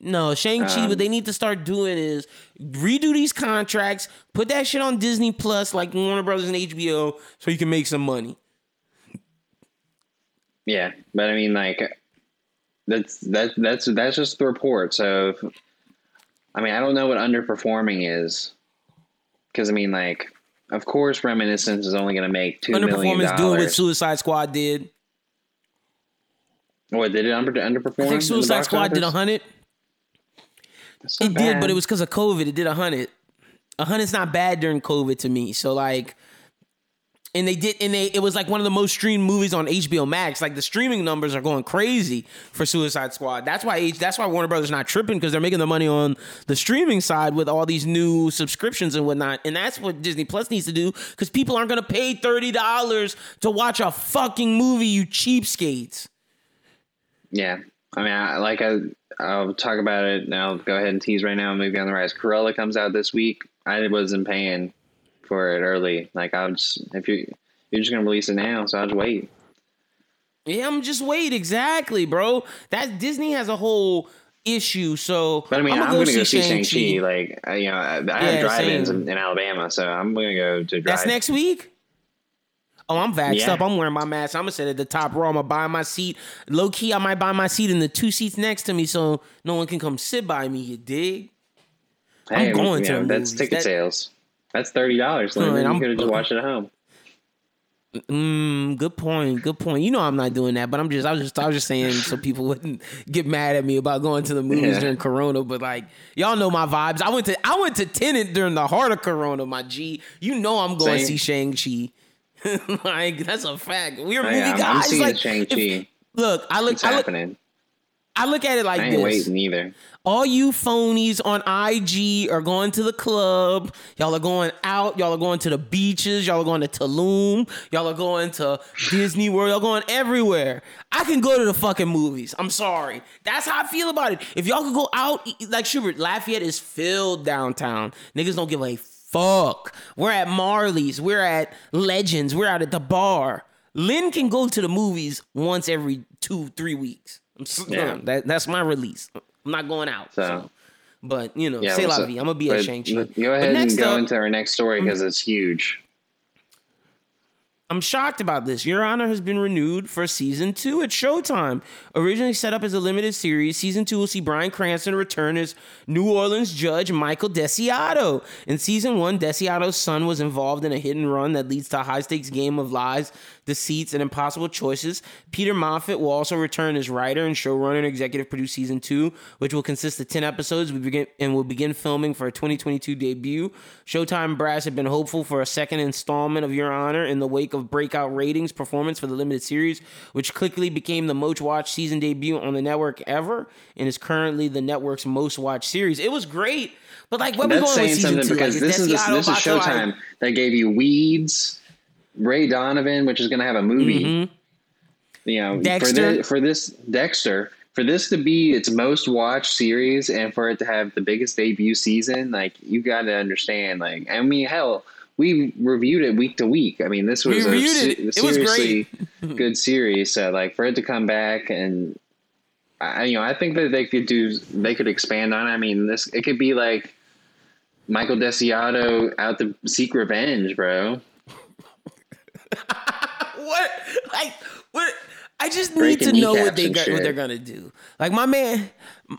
No, Shang Chi. Um, what they need to start doing is redo these contracts, put that shit on Disney Plus, like Warner Brothers and HBO, so you can make some money. Yeah, but I mean, like, that's that that's that's just the report. So, if, I mean, I don't know what underperforming is, because I mean, like, of course, Reminiscence is only going to make two million Underperformance doing what. Suicide Squad did. What did it under, underperform? I in think Suicide Squad did a hundred. It did, but it was because of COVID. It did a hundred. A hundred's not bad during COVID to me. So like, and they did, and they it was like one of the most streamed movies on HBO Max. Like the streaming numbers are going crazy for Suicide Squad. That's why that's why Warner Brothers not tripping because they're making the money on the streaming side with all these new subscriptions and whatnot. And that's what Disney Plus needs to do because people aren't gonna pay thirty dollars to watch a fucking movie. You cheapskates. Yeah, I mean, I, like I, I'll talk about it. I'll go ahead and tease right now. Movie on the rise. Cruella comes out this week. I wasn't paying for it early. Like I'll just if you you're just gonna release it now, so I'll just wait. Yeah, I'm just wait exactly, bro. That Disney has a whole issue. So But I mean, I'm, I'ma gonna go see Shang Shang-Chi. Like I- you know, I, I Yeah, have drive-ins in, in Alabama, so I'm gonna go to drive. That's next week. Oh, I'm vaxxed Yeah. up. I'm wearing my mask. I'm gonna sit at the top row. I'm gonna buy my seat. Low key, I might buy my seat in the two seats next to me, so no one can come sit by me. You dig? Hey, I'm going you to know, that's movies. ticket That- sales. That's thirty dollars. No, and you I'm- could have just watched it at home. Mm, good point. Good point. You know I'm not doing that, but I'm just I was just I was just saying so people wouldn't get mad at me about going to the movies Yeah. during Corona. But like y'all know my vibes. I went to I went to Tenet during the heart of Corona. My G, you know I'm going to see Shang Chi. like that's a fact. We're movie Yeah, I'm, guys. I'm seeing like Shang Chi. Look, I look, It's I look, happening. I look at it like I ain't this. waiting either. All you phonies on IG are going to the club. Y'all are going out. Y'all are going to the beaches. Y'all are going to Tulum. Y'all are going to Disney World. Y'all going everywhere. I can go to the fucking movies. I'm sorry. That's how I feel about it. If y'all could go out, like Schubert, Lafayette is filled downtown. Niggas don't give a fuck. We're at Marley's. We're at Legends. We're out at the bar. Lynn can go to the movies once every two, three weeks. Yeah. Uh, that, that's my release. I'm not going out. So, So but you know, yeah, say la vie. I'm gonna be at but Shang Chi. Go ahead and go up- into our next story mm-hmm. because it's huge. I'm shocked about this. Your Honor has been renewed for season two at Showtime. Originally set up as a limited series, season two will see Bryan Cranston return as New Orleans judge Michael Desiato. In season one, Desiato's son was involved in a hit and run that leads to a high stakes game of lies, deceits, and impossible choices. Peter Moffat will also return as writer and showrunner and executive produce season two, which will consist of 10 episodes we begin, and will begin filming for a 2022 debut. Showtime brass had been hopeful for a second installment of Your Honor in the wake of breakout ratings performance for the limited series, which quickly became the most watched season debut on the network ever and is currently the network's most watched series. It was great, but like, what we going with saying season something two? because like, this is the, Desiato this is about to, like- Showtime that gave you Weeds, Ray Donovan, which is going to have a movie. You know, Mm-hmm. Dexter. for this, for this Dexter, for this to be its most watched series and for it to have the biggest debut season, like you got to understand. Like, I mean, hell, we reviewed it week to week. I mean, this We was a, se- it. It was seriously good series. So, like, for it to come back and I, you know, I think that they could do, they could expand on. it. I mean, this it could be like Michael Desiato out to seek revenge, bro. what like what I just need to know what they got, what they're gonna do. Like my man,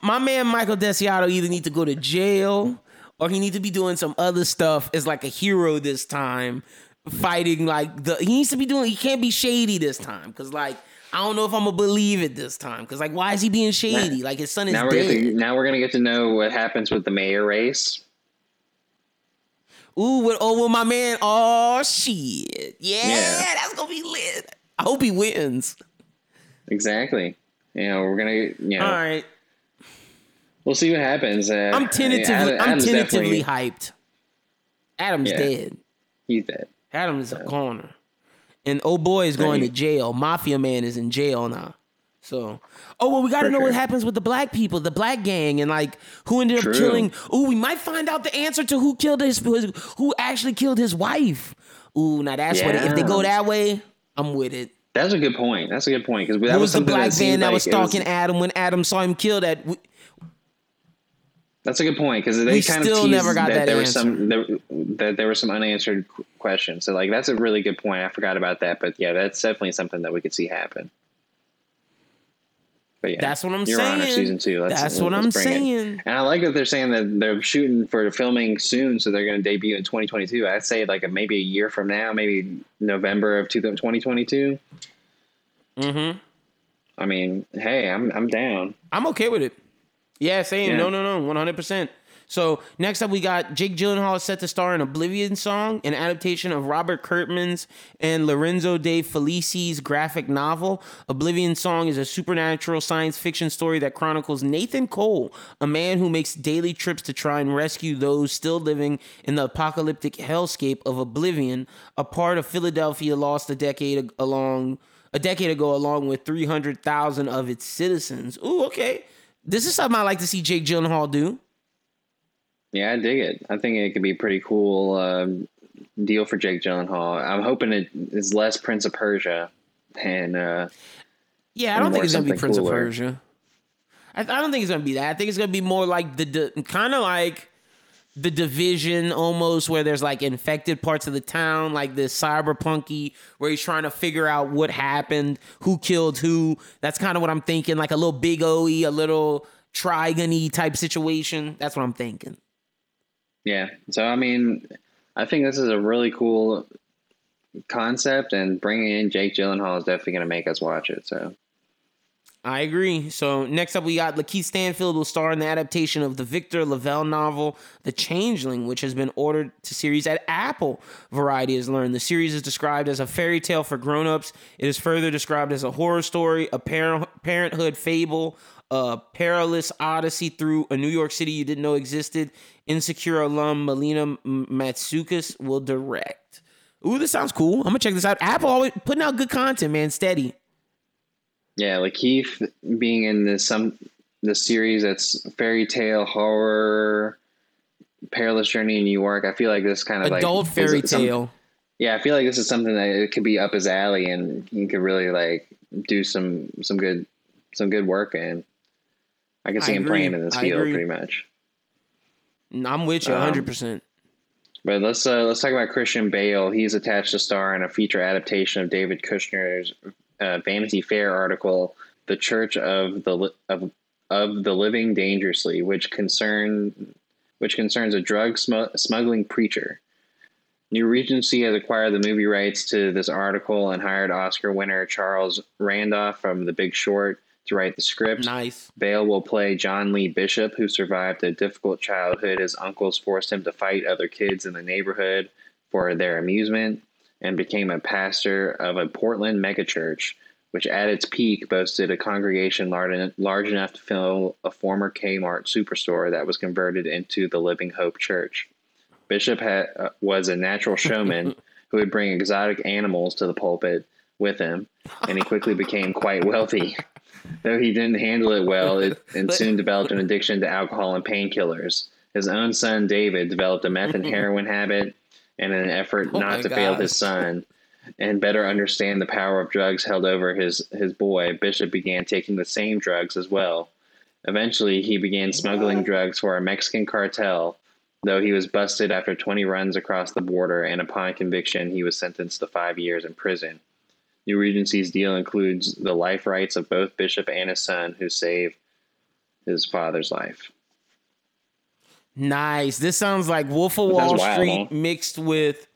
my man Michael Desiato either need to go to jail or he need to be doing some other stuff as like a hero this time, fighting like the he needs to be doing. He can't be shady this time because like I don't know if I'm gonna believe it this time because like why is he being shady? Like his son is Now we're dead. to, now we're gonna get to know what happens with the mayor race. Ooh, with, oh, with my man. Oh shit, yeah, Yeah. that's gonna be lit. I hope he wins. Exactly. You know, we're gonna, you know, All right. we'll see what happens. Uh, I'm tentatively, Adam- I'm tentatively hyped. Adam's Yeah. dead. He's dead. Adam's is a corner, and old boy is going to jail. Mafia man is in jail now. So, oh well, we got to know what happens with the black people, the black gang, and like who ended up True. killing. Ooh, we might find out the answer to who killed his, who actually killed his wife. Ooh, now that's what. If they go that way, I'm with it. That's a good point. That's a good point because that was was the something black that man that like was stalking Adam when Adam saw him killed at? That's a good point because they We kind of still teased never got that there answer. was some there, that there were some unanswered questions. So like that's a really good point. I forgot about that, but yeah, that's definitely something that we could see happen. But yeah, That's what I'm Your Honor, saying. season two. Let's- That's what let's I'm bring it. saying. And I like that they're saying that they're shooting for filming soon, so they're going to debut in 2022. I'd say like a, maybe a year from now, maybe November of 2022. Mm-hmm. I mean, hey, I'm I'm down. I'm okay with it. Yeah, same. Yeah. No, no, no, 100. percent So next up, we got Jake Gyllenhaal set to star in Oblivion song, an adaptation of Robert Kirkman's and Lorenzo de Felici's graphic novel. Oblivion song is a supernatural science fiction story that chronicles Nathan Cole, a man who makes daily trips to try and rescue those still living in the apocalyptic hellscape of Oblivion, a part of Philadelphia lost a decade along a decade ago, along with 300,000 of its citizens. Ooh, okay. This is something I like to see Jake Gyllenhaal do. Yeah, I dig it. I think it could be a pretty cool um, deal for Jake Gyllenhaal. I'm hoping it is less Prince of Persia and uh, Yeah, I don't think it's gonna be Prince cooler. of Persia. I, I don't think it's gonna be that. I think it's gonna be more like the, the kind of like the division almost where there's like infected parts of the town, like this cyberpunky where he's trying to figure out what happened, who killed who. That's kind of what I'm thinking, like a little big oe a little trigony type situation. That's what I'm thinking. Yeah. So I mean, I think this is a really cool concept, and bringing in Jake Gyllenhaal is definitely going to make us watch it. So I agree. So next up, we got Lakeith Stanfield will star in the adaptation of the Victor LaValle novel, The Changeling, which has been ordered to series at Apple. Variety has learned the series is described as a fairy tale for grown-ups. It is further described as a horror story, a par- parenthood fable, a perilous odyssey through a New York City you didn't know existed. Insecure alum Melina M- Matsoukas will direct. Ooh, this sounds cool. I'm gonna check this out. Apple always putting out good content, man. Steady. Yeah, Lakeith being in this some the series that's fairy tale horror. Perilous Journey in New York. I feel like this kind of Adult like fairy some- tale. yeah, I feel like this is something that it could be up his alley, and he could really like do some some good some good work in. I can see I him agree. playing in this I field agree. pretty much. I'm with you Um, 100%. But let's uh, let's talk about Christian Bale. He's attached to star in a feature adaptation of David Kushner's uh, Vanity Fair article, "The Church of the of of the Living Dangerously," which concern which concerns a drug smu- smuggling preacher. New Regency has acquired the movie rights to this article and hired Oscar winner Charles Randolph from The Big Short to write the script. Nice. Bale will play John Lee Bishop, who survived a difficult childhood. His uncles forced him to fight other kids in the neighborhood for their amusement and became a pastor of a Portland megachurch, which at its peak boasted a congregation large, large enough to fill a former Kmart superstore that was converted into the Living Hope Church. Bishop had, uh, was a natural showman who would bring exotic animals to the pulpit with him, and he quickly became quite wealthy. Though he didn't handle it well, it, and soon developed an addiction to alcohol and painkillers. His own son, David, developed a meth and heroin habit, in an effort Oh not to fail his son and better understand the power of drugs held over his, his boy, Bishop began taking the same drugs as well. Eventually, he began smuggling drugs for a Mexican cartel, though he was busted after 20 runs across the border, and upon conviction, he was sentenced to five years in prison. New Regency's deal includes the life rights of both Bishop and his son, who saved his father's life. Nice. This sounds like Wolf of Wall wild, Street mixed with.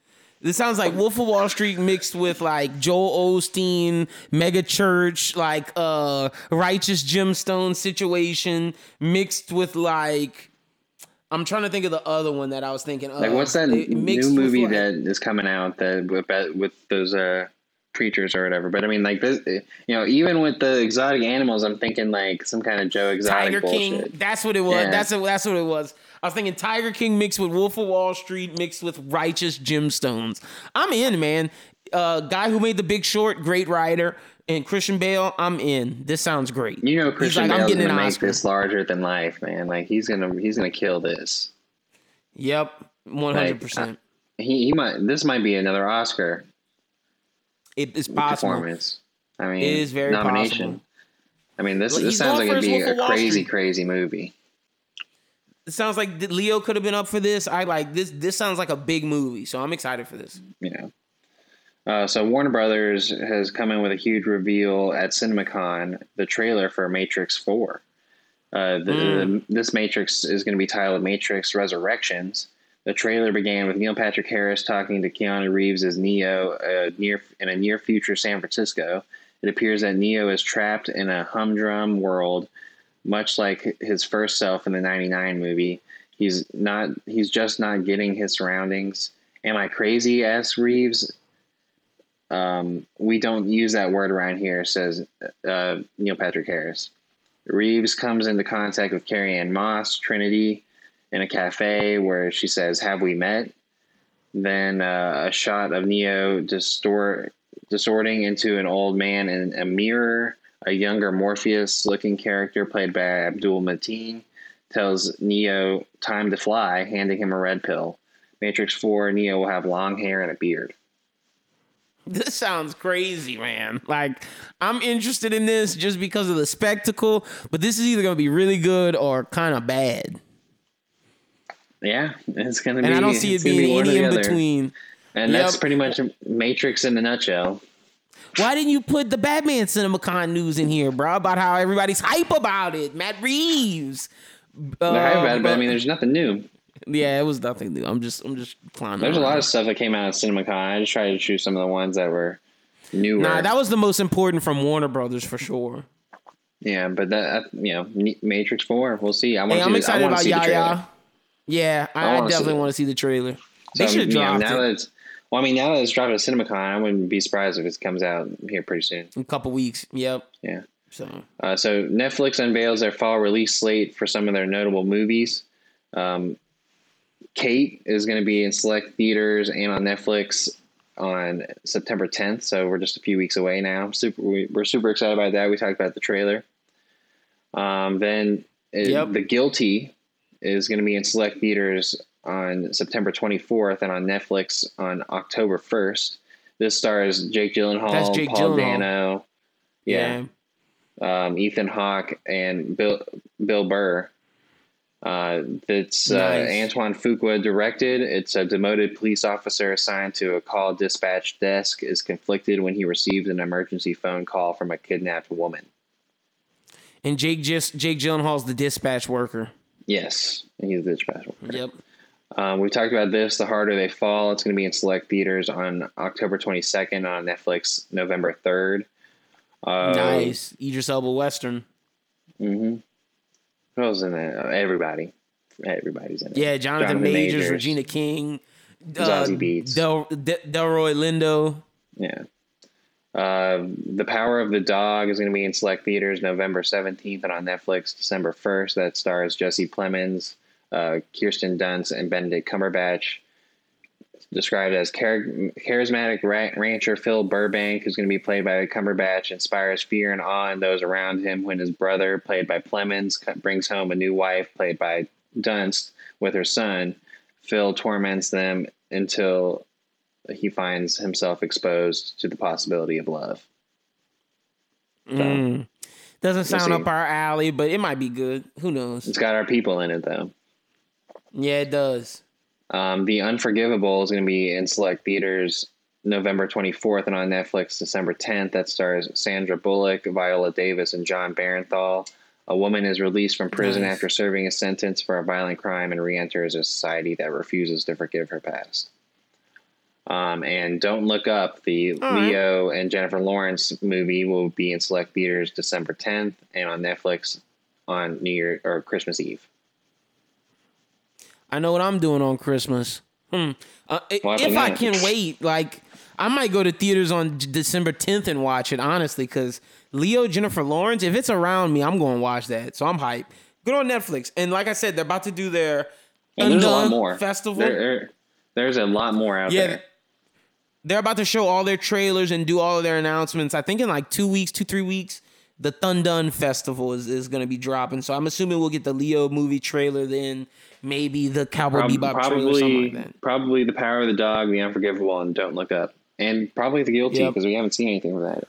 This sounds like Wolf of Wall Street mixed with like Joel Osteen, Mega Church, like uh Righteous Gemstone situation, mixed with like I'm trying to think of the other one that I was thinking of. Like, what's that It new movie like- that is coming out that with that- with those uh preachers or whatever? But I mean, like this, you know, even with the exotic animals, I'm thinking like some kind of Joe Exotic Tiger bullshit. King. That's what it was. Yeah. That's a, that's what it was. I was thinking Tiger King mixed with Wolf of Wall Street mixed with Righteous Gemstones. I'm in, man. Uh, guy who made The Big Short, great writer, and Christian Bale. I'm in. This sounds great. You know, He's Christian like, I'm Bale's getting gonna make Oscar. this larger than life, man. Like he's gonna he's gonna kill this. Yep, 100. percent He he might this might be another Oscar It is possible. performance. I mean, It is very nomination. possible. I mean, this this sounds like it'd be a crazy, crazy movie. it sounds like Leo could have been up for this. I like this. This sounds like a big movie, so I'm excited for this. you know. Uh, so Warner Brothers has come in with a huge reveal at CinemaCon, the trailer for Matrix Four. Uh, the, the, this Matrix is going to be titled Matrix Resurrections. The trailer began with Neil Patrick Harris talking to Keanu Reeves as Neo uh, near in a near future San Francisco. It appears that Neo is trapped in a humdrum world, much like his first self in the '99 movie. He's not. He's just not getting his surroundings. Am I crazy? asks Reeves. Um, we don't use that word around here, says uh, Neil Patrick Harris. Reeves comes into contact with Carrie Ann Moss, Trinity, in a cafe where she says, Have we met? Then uh, a shot of Neo distort, distorting into an old man in a mirror. A younger Morpheus looking character, played by Abdul Mateen, tells Neo time to fly, handing him a red pill. Matrix 4, Neo will have long hair and a beard. This sounds crazy, man. Like, I'm interested in this just because of the spectacle, but this is either going to be really good or kind of bad. Yeah, it's going to be. And I don't see it gonna be being any in between. And Yep. that's pretty much Matrix in a nutshell. Why didn't you put the Batman CinemaCon news in here, bro? About how everybody's hype about it. Matt Reeves. They're hype about it, um, but I mean, there's nothing new. yeah, it was nothing new. I'm just, I'm just clowning. There's a lot of stuff that came out of CinemaCon. I just tried to choose some of the ones that were newer. Nah, that was the most important from Warner Brothers for sure. yeah, but that you know, Matrix Four. We'll see. I want Hey, to I'm see, excited about to see the trailer. Yaya. Yeah, I I, I definitely want to see the trailer. They So, should have know, dropped now it that well, I mean, now that it's dropped at CinemaCon, I wouldn't be surprised if it comes out here pretty soon. in a couple weeks. Yep. Yeah. So Uh, so Netflix unveils their fall release slate for some of their notable movies. Um, Kate is going to be in select theaters and on Netflix on September 10th. So we're just a few weeks away now. Super, we, we're super excited about that. We talked about the trailer. Um, then uh, Yep. The Guilty is going to be in select theaters on September 24th and on Netflix on October 1st. This stars Jake Gyllenhaal, That's Jake Paul Gyllenhaal. Dano, yeah, um, Ethan Hawke and Bill Bill Burr. Uh, it's uh, Antoine Fuqua directed. It's a demoted police officer assigned to a call dispatch desk is conflicted when he receives an emergency phone call from a kidnapped woman. And Jake just Jake Gyllenhaal's the dispatch worker. Yes, he's the dispatch. Yep. Um, we talked about this. The harder they fall. It's going to be in select theaters on October 22nd on Netflix, November 3rd. Uh, nice. Idris Elba Western. Mm-hmm. Who else in it? Uh, everybody. Everybody's in it. Yeah, Jonathan, Majors, Regina King, uh, Beetz. Del, Del, Delroy Lindo. Yeah. Uh, the Power of the Dog is going to be in select theaters November 17th and on Netflix December 1st. That stars Jesse Plemons, uh, Kirsten Dunst, and Benedict Cumberbatch. Described as char- charismatic ra- rancher Phil Burbank, who's going to be played by Cumberbatch, inspires fear and awe in those around him when his brother, played by Plemons, brings home a new wife, played by Dunst, with her son. Phil torments them until he finds himself exposed to the possibility of love. Mm. Doesn't sound see. up our alley, but it might be good. Who knows? It's got our people in it, though. Yeah, it does. Um, the Unforgivable is going to be in select theaters November 24th and on Netflix December 10th. That stars Sandra Bullock, Viola Davis, and Jon Bernthal. A woman is released from prison Nice. after serving a sentence for a violent crime and re-enters a society that refuses to forgive her past. Um, and Don't Look Up, the. Leo and Jennifer Lawrence movie, will be in select theaters December 10th and on Netflix on New Year or Christmas Eve. I know what I'm doing on Christmas. Hmm. Uh, if I can wait, like I might go to theaters on December 10th and watch it. Honestly, because Leo Jennifer Lawrence, if it's around me, I'm going to watch that. So I'm hyped. Good on Netflix. And like I said, they're about to do their And there's a lot more. festival. There- there- there's a lot more out Yeah, there. They're about to show all their trailers and do all of their announcements. I think in like two weeks, two three weeks, the Tudum Festival is, is going to be dropping. So I'm assuming we'll get the Leo movie trailer then, maybe the Cowboy Prob- Bebop trailer, something probably, like that. probably the power of the dog, the unforgivable, and don't look up, and probably the guilty Yep. because we haven't seen anything of that.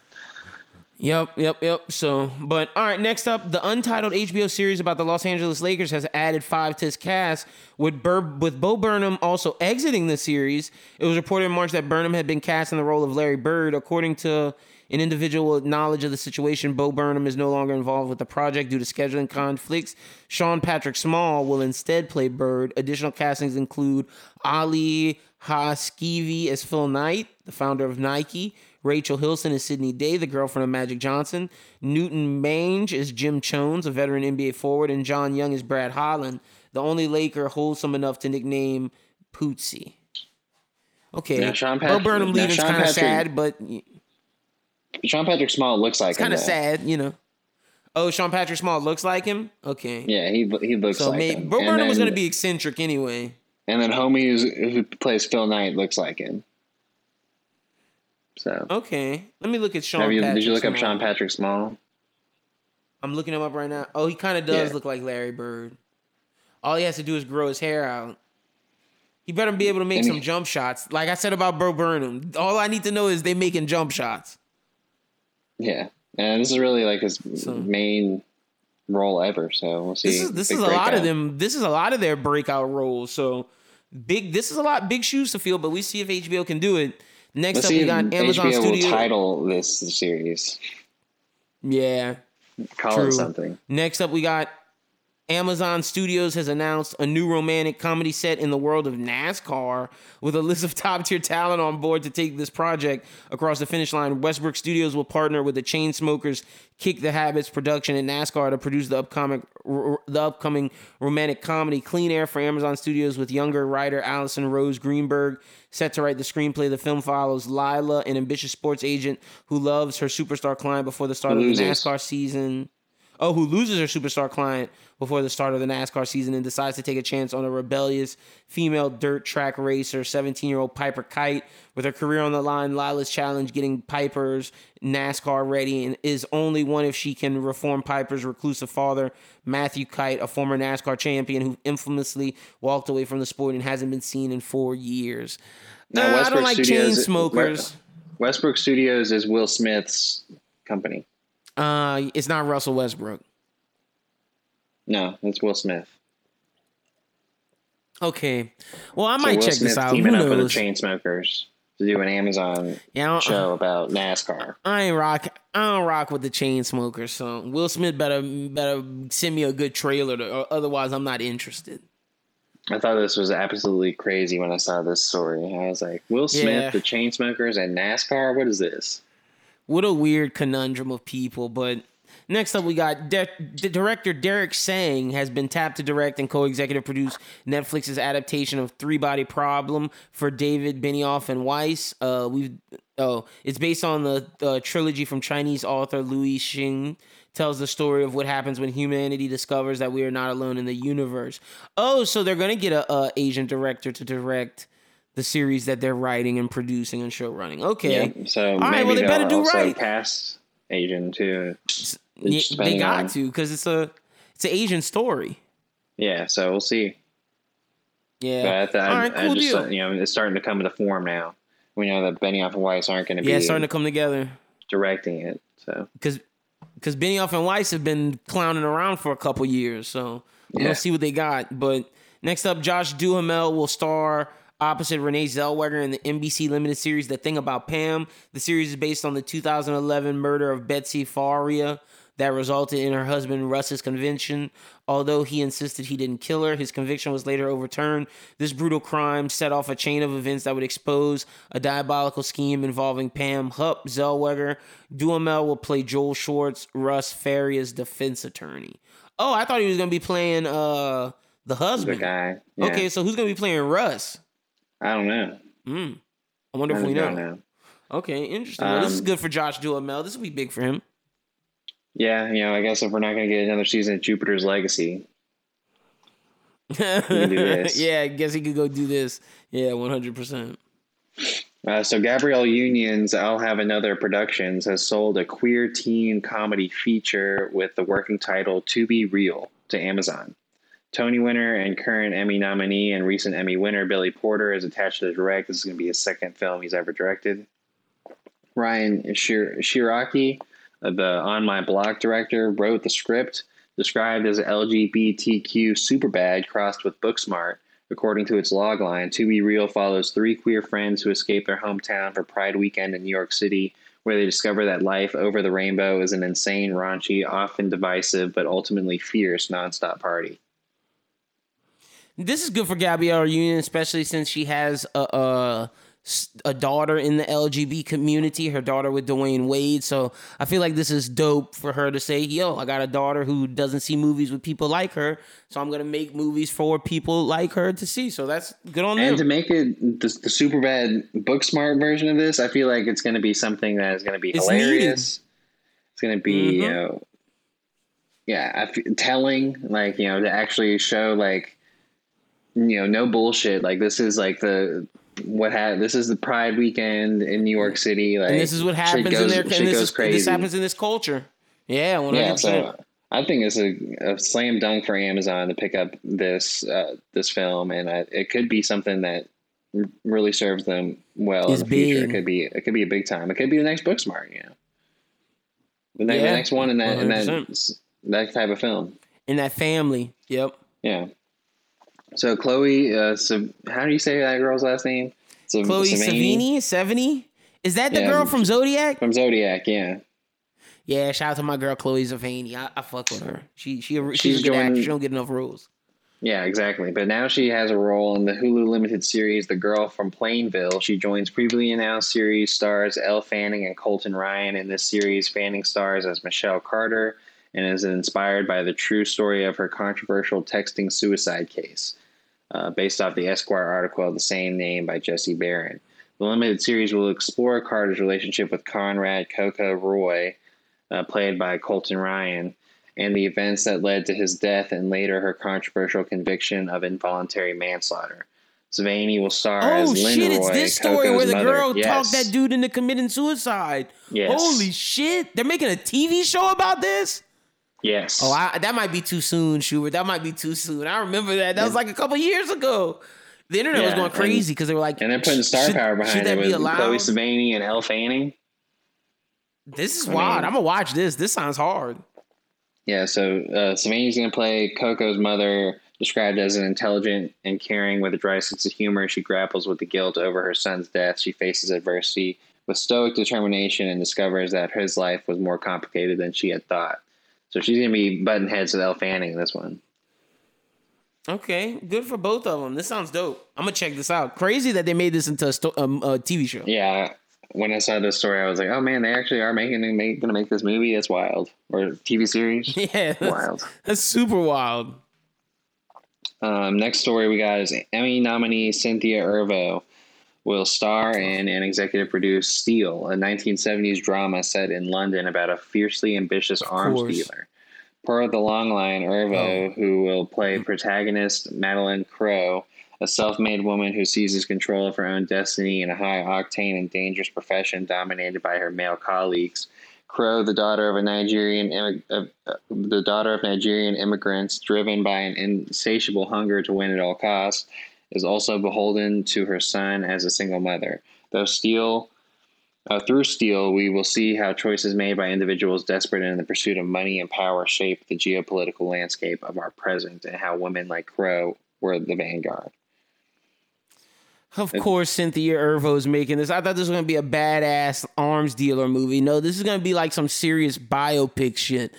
Yep, yep, yep. So, but all right, next up, the untitled HBO series about the Los Angeles Lakers has added five to its cast, with Bur- with Bo Burnham also exiting the series. It was reported in March that Burnham had been cast in the role of Larry Bird. According to an individual with knowledge of the situation, Bo Burnham is no longer involved with the project due to scheduling conflicts. Sean Patrick Small will instead play Bird. Additional castings include Ali Haskivi as Phil Knight, the founder of Nike. Rachel Hilson is Sydney Day, the girlfriend of Magic Johnson. Newton Mange is Jim Jones, a veteran NBA forward. And John Young is Brad Holland, the only Laker wholesome enough to nickname Pootsy. Okay. Now, Sean Bo Burnham leaving Sean kind of sad, but Sean Patrick Small looks like kind of sad, you know. Oh, Sean Patrick Small looks like him? Okay. Yeah, he he looks So like maybe him. Bo Burnham was going to be eccentric anyway. and then homie who plays Phil Knight looks like him. So Okay. Let me look at Sean you, Patrick did you look up Sean Patrick Small? I'm looking him up right now. Oh, he kind of does Yeah. look like Larry Bird. All he has to do is grow his hair out. He better be able to make And he- some jump shots. Like I said about Bro Burnham, all I need to know is they making jump shots. Yeah, and this is really like his So- main role ever. So we'll see. This is this is a lot of them. This is a lot of their breakout roles. So big. This is a lot big shoes to fill. But we see if HBO can do it. Next Let's up, we got Amazon HBO Studio. will title this series. Yeah. Call True. it something. Next up, we got Amazon Studios has announced a new romantic comedy set in the world of NASCAR with a list of top tier talent on board to take this project across the finish line. Westbrook Studios will partner with the Chainsmokers Kick the Habits production at NASCAR to produce the upcoming the upcoming romantic comedy Clean Air for Amazon Studios with younger writer Allison Rose Greenberg set to write the screenplay. The film follows Lila, an ambitious sports agent who loves her superstar client before the start of the. NASCAR season. Oh, who loses her superstar client before the start of the NASCAR season and decides to take a chance on a rebellious female dirt track racer, 17 year old Piper Kite. With her career on the line, Lila's challenge getting Piper's NASCAR ready and is only one if she can reform Piper's reclusive father, Matthew Kite, a former NASCAR champion who infamously walked away from the sport and hasn't been seen in four years. Now, Nah, I don't like chain smokers. Westbrook Studios is Will Smith's company. Uh, it's not Russell Westbrook. No, it's Will Smith. Okay. Well, I So might Will check Smith this out. Who teaming up with the knows? Chainsmokers to do an Amazon Yeah, show about NASCAR. I ain't rock. I don't rock with the chain smokers. So Will Smith better better send me a good trailer, to, or otherwise I'm not interested. I thought this was absolutely crazy when I saw this story. I was like, Will Smith, Yeah. the Chainsmokers, and NASCAR? What is this? What a weird conundrum of people. But next up, we got De- director Derek Tsang has been tapped to direct and co-executive produce Netflix's adaptation of Three Body Problem for David Benioff and Weiss. Uh, we've oh, it's based on the, the trilogy from Chinese author Liu Cixin. Tells the story of what happens when humanity discovers that we are not alone in the universe. Oh, so they're gonna get a, a Asian director to direct the series that they're writing and producing and show running. Okay, Yep. So right, maybe well, they better do right. cast Asian too. Yeah, they got on- to because it's a it's an Asian story. Yeah, so we'll see. Yeah. But I, th- All right, I cool just, deal. you know, it's starting to come into form now. We know that Benioff and Weiss aren't going to be yeah, starting to come together directing it. So because because Benioff and Weiss have been clowning around for a couple years, so we're Yeah. see what they got. But next up, Josh Duhamel will star opposite Renee Zellweger in the NBC limited series The Thing About Pam. The series is based on the 2011 murder of Betsy Faria that resulted in her husband Russ's conviction. Although he insisted he didn't kill her, his conviction was later overturned. This brutal crime set off a chain of events that would expose a diabolical scheme involving Pam Hupp Zellweger. Duhamel will play Joel Schwartz, Russ Faria's defense attorney. Oh, I thought he was gonna be playing uh the husband. the guy. Yeah. Okay, so who's gonna be playing Russ? I don't know. Hmm. I wonder if we know. know. Okay, interesting. Well, this is Um, good for Josh Duhamel. This will be big for him. Yeah, you know, I guess if we're not going to get another season of Jupiter's Legacy, yeah, I guess he could go do this. Yeah, one hundred percent. Uh, so Gabrielle Unions, I'll have another productions has sold a queer teen comedy feature with the working title "To Be Real" to Amazon. Tony winner and current Emmy nominee and recent Emmy winner Billy Porter is attached to direct. This is going to be his second film he's ever directed. Ryan Shir- Shiraki uh, the On My block director wrote the script, described as LGBTQ superbad crossed with Booksmart. According to its logline, To Be Real follows three queer friends who escape their hometown for Pride weekend in New York City, where they discover that life over the rainbow is an insane, raunchy, often divisive, but ultimately fierce nonstop party. This is good for Gabrielle Union, especially since she has a, a a daughter in the LGB community. Her daughter with Dwyane Wade. So I feel like this is dope for her to say, "Yo, I got a daughter who doesn't see movies with people like her, so I'm gonna make movies for people like her to see." So that's good on me. And to make it the, the super bad book smart version of this, I feel like it's going to be something that is going to be It's hilarious. It's going to be, you Mhm. know, yeah, I f- telling, like you know, to actually show like, you know, no bullshit. Like this is like the what ha- this is the Pride weekend in New York City. Like and this is what happens goes, in their. And shit this, goes is, crazy. this happens in this culture. Yeah, yeah, so I think it's a, a slam dunk for Amazon to pick up this uh, this film, and I, it could be something that r- really serves them well It's in the future. big. It could be it could be a big time. It could be the next Booksmart, you know, the, ne- the next one in that in that 100%. s- that type of film. In that family. Yep. Yeah. So Chloe, uh, so how do you say that girl's last name? Sav- Chloe Sevigny? Sevigny. Is that the Yeah. girl from Zodiac? from Zodiac. Yeah. Yeah, shout out to my girl Chloe Sevigny. I, I fuck with her. She she she's, She's a good joining- She don't get enough roles. Yeah, exactly. But now she has a role in the Hulu limited series The Girl from Plainville. She joins previously announced series stars Elle Fanning and Colton Ryan. In this series, Fanning stars as Michelle Carter and is inspired by the true story of her controversial texting suicide case, uh, based off the Esquire article of the same name by Jesse Barron. The limited series will explore Carter's relationship with Conrad Coco Roy, uh, played by Colton Ryan, and the events that led to his death and later her controversial conviction of involuntary manslaughter. Sevigny will star Oh as Lynn shit! Roy, It's this story Coco's where the mother. girl Yes. talked that dude into committing suicide. Yes. Holy shit! They're making a TV show about this. Yes. Oh, I, that might be too soon, Schubert. That might be too soon. I remember that. That was like a couple years ago. The internet was going crazy because they were like, and they're putting star should- power behind it with allowed? Chloe Sevigny and Elle Fanning. This is I wild. mean- I'm gonna watch this. This sounds hard. Yeah, so uh, Sevigny's going to play Coco's mother, described as an intelligent and caring with a dry sense of humor. She grapples with the guilt over her son's death. She faces adversity with stoic determination and discovers that his life was more complicated than she had thought. So she's going to be button heads with Elle Fanning in this one. Okay, good for both of them. This sounds dope. I'm gonna check this out. Crazy that they made this into a, sto- um, a TV show. Yeah, when I saw this story, I was like, oh man, they actually are making make, going to make this movie. That's wild. Or TV series. Yeah, that's, wild. that's super wild. Um, next story we got is Emmy nominee Cynthia Erivo will star in and executive produce Steel, a 1970s drama set in London about a fiercely ambitious arms course. dealer. Per the logline, Erivo, Oh. who will play protagonist Madeline Crow, a self-made woman who seizes control of her own destiny in a high-octane and dangerous profession dominated by her male colleagues. Crow, the daughter of a Nigerian, uh, uh, the daughter of Nigerian immigrants, driven by an insatiable hunger to win at all costs, is also beholden to her son as a single mother. Though Steele, uh, through Steele, we will see how choices made by individuals desperate in the pursuit of money and power shape the geopolitical landscape of our present, and how women like Crow were the vanguard. Of course, Cynthia Erivo's making this. I thought this was gonna be a badass arms dealer movie. No, this is gonna be like some serious biopic shit.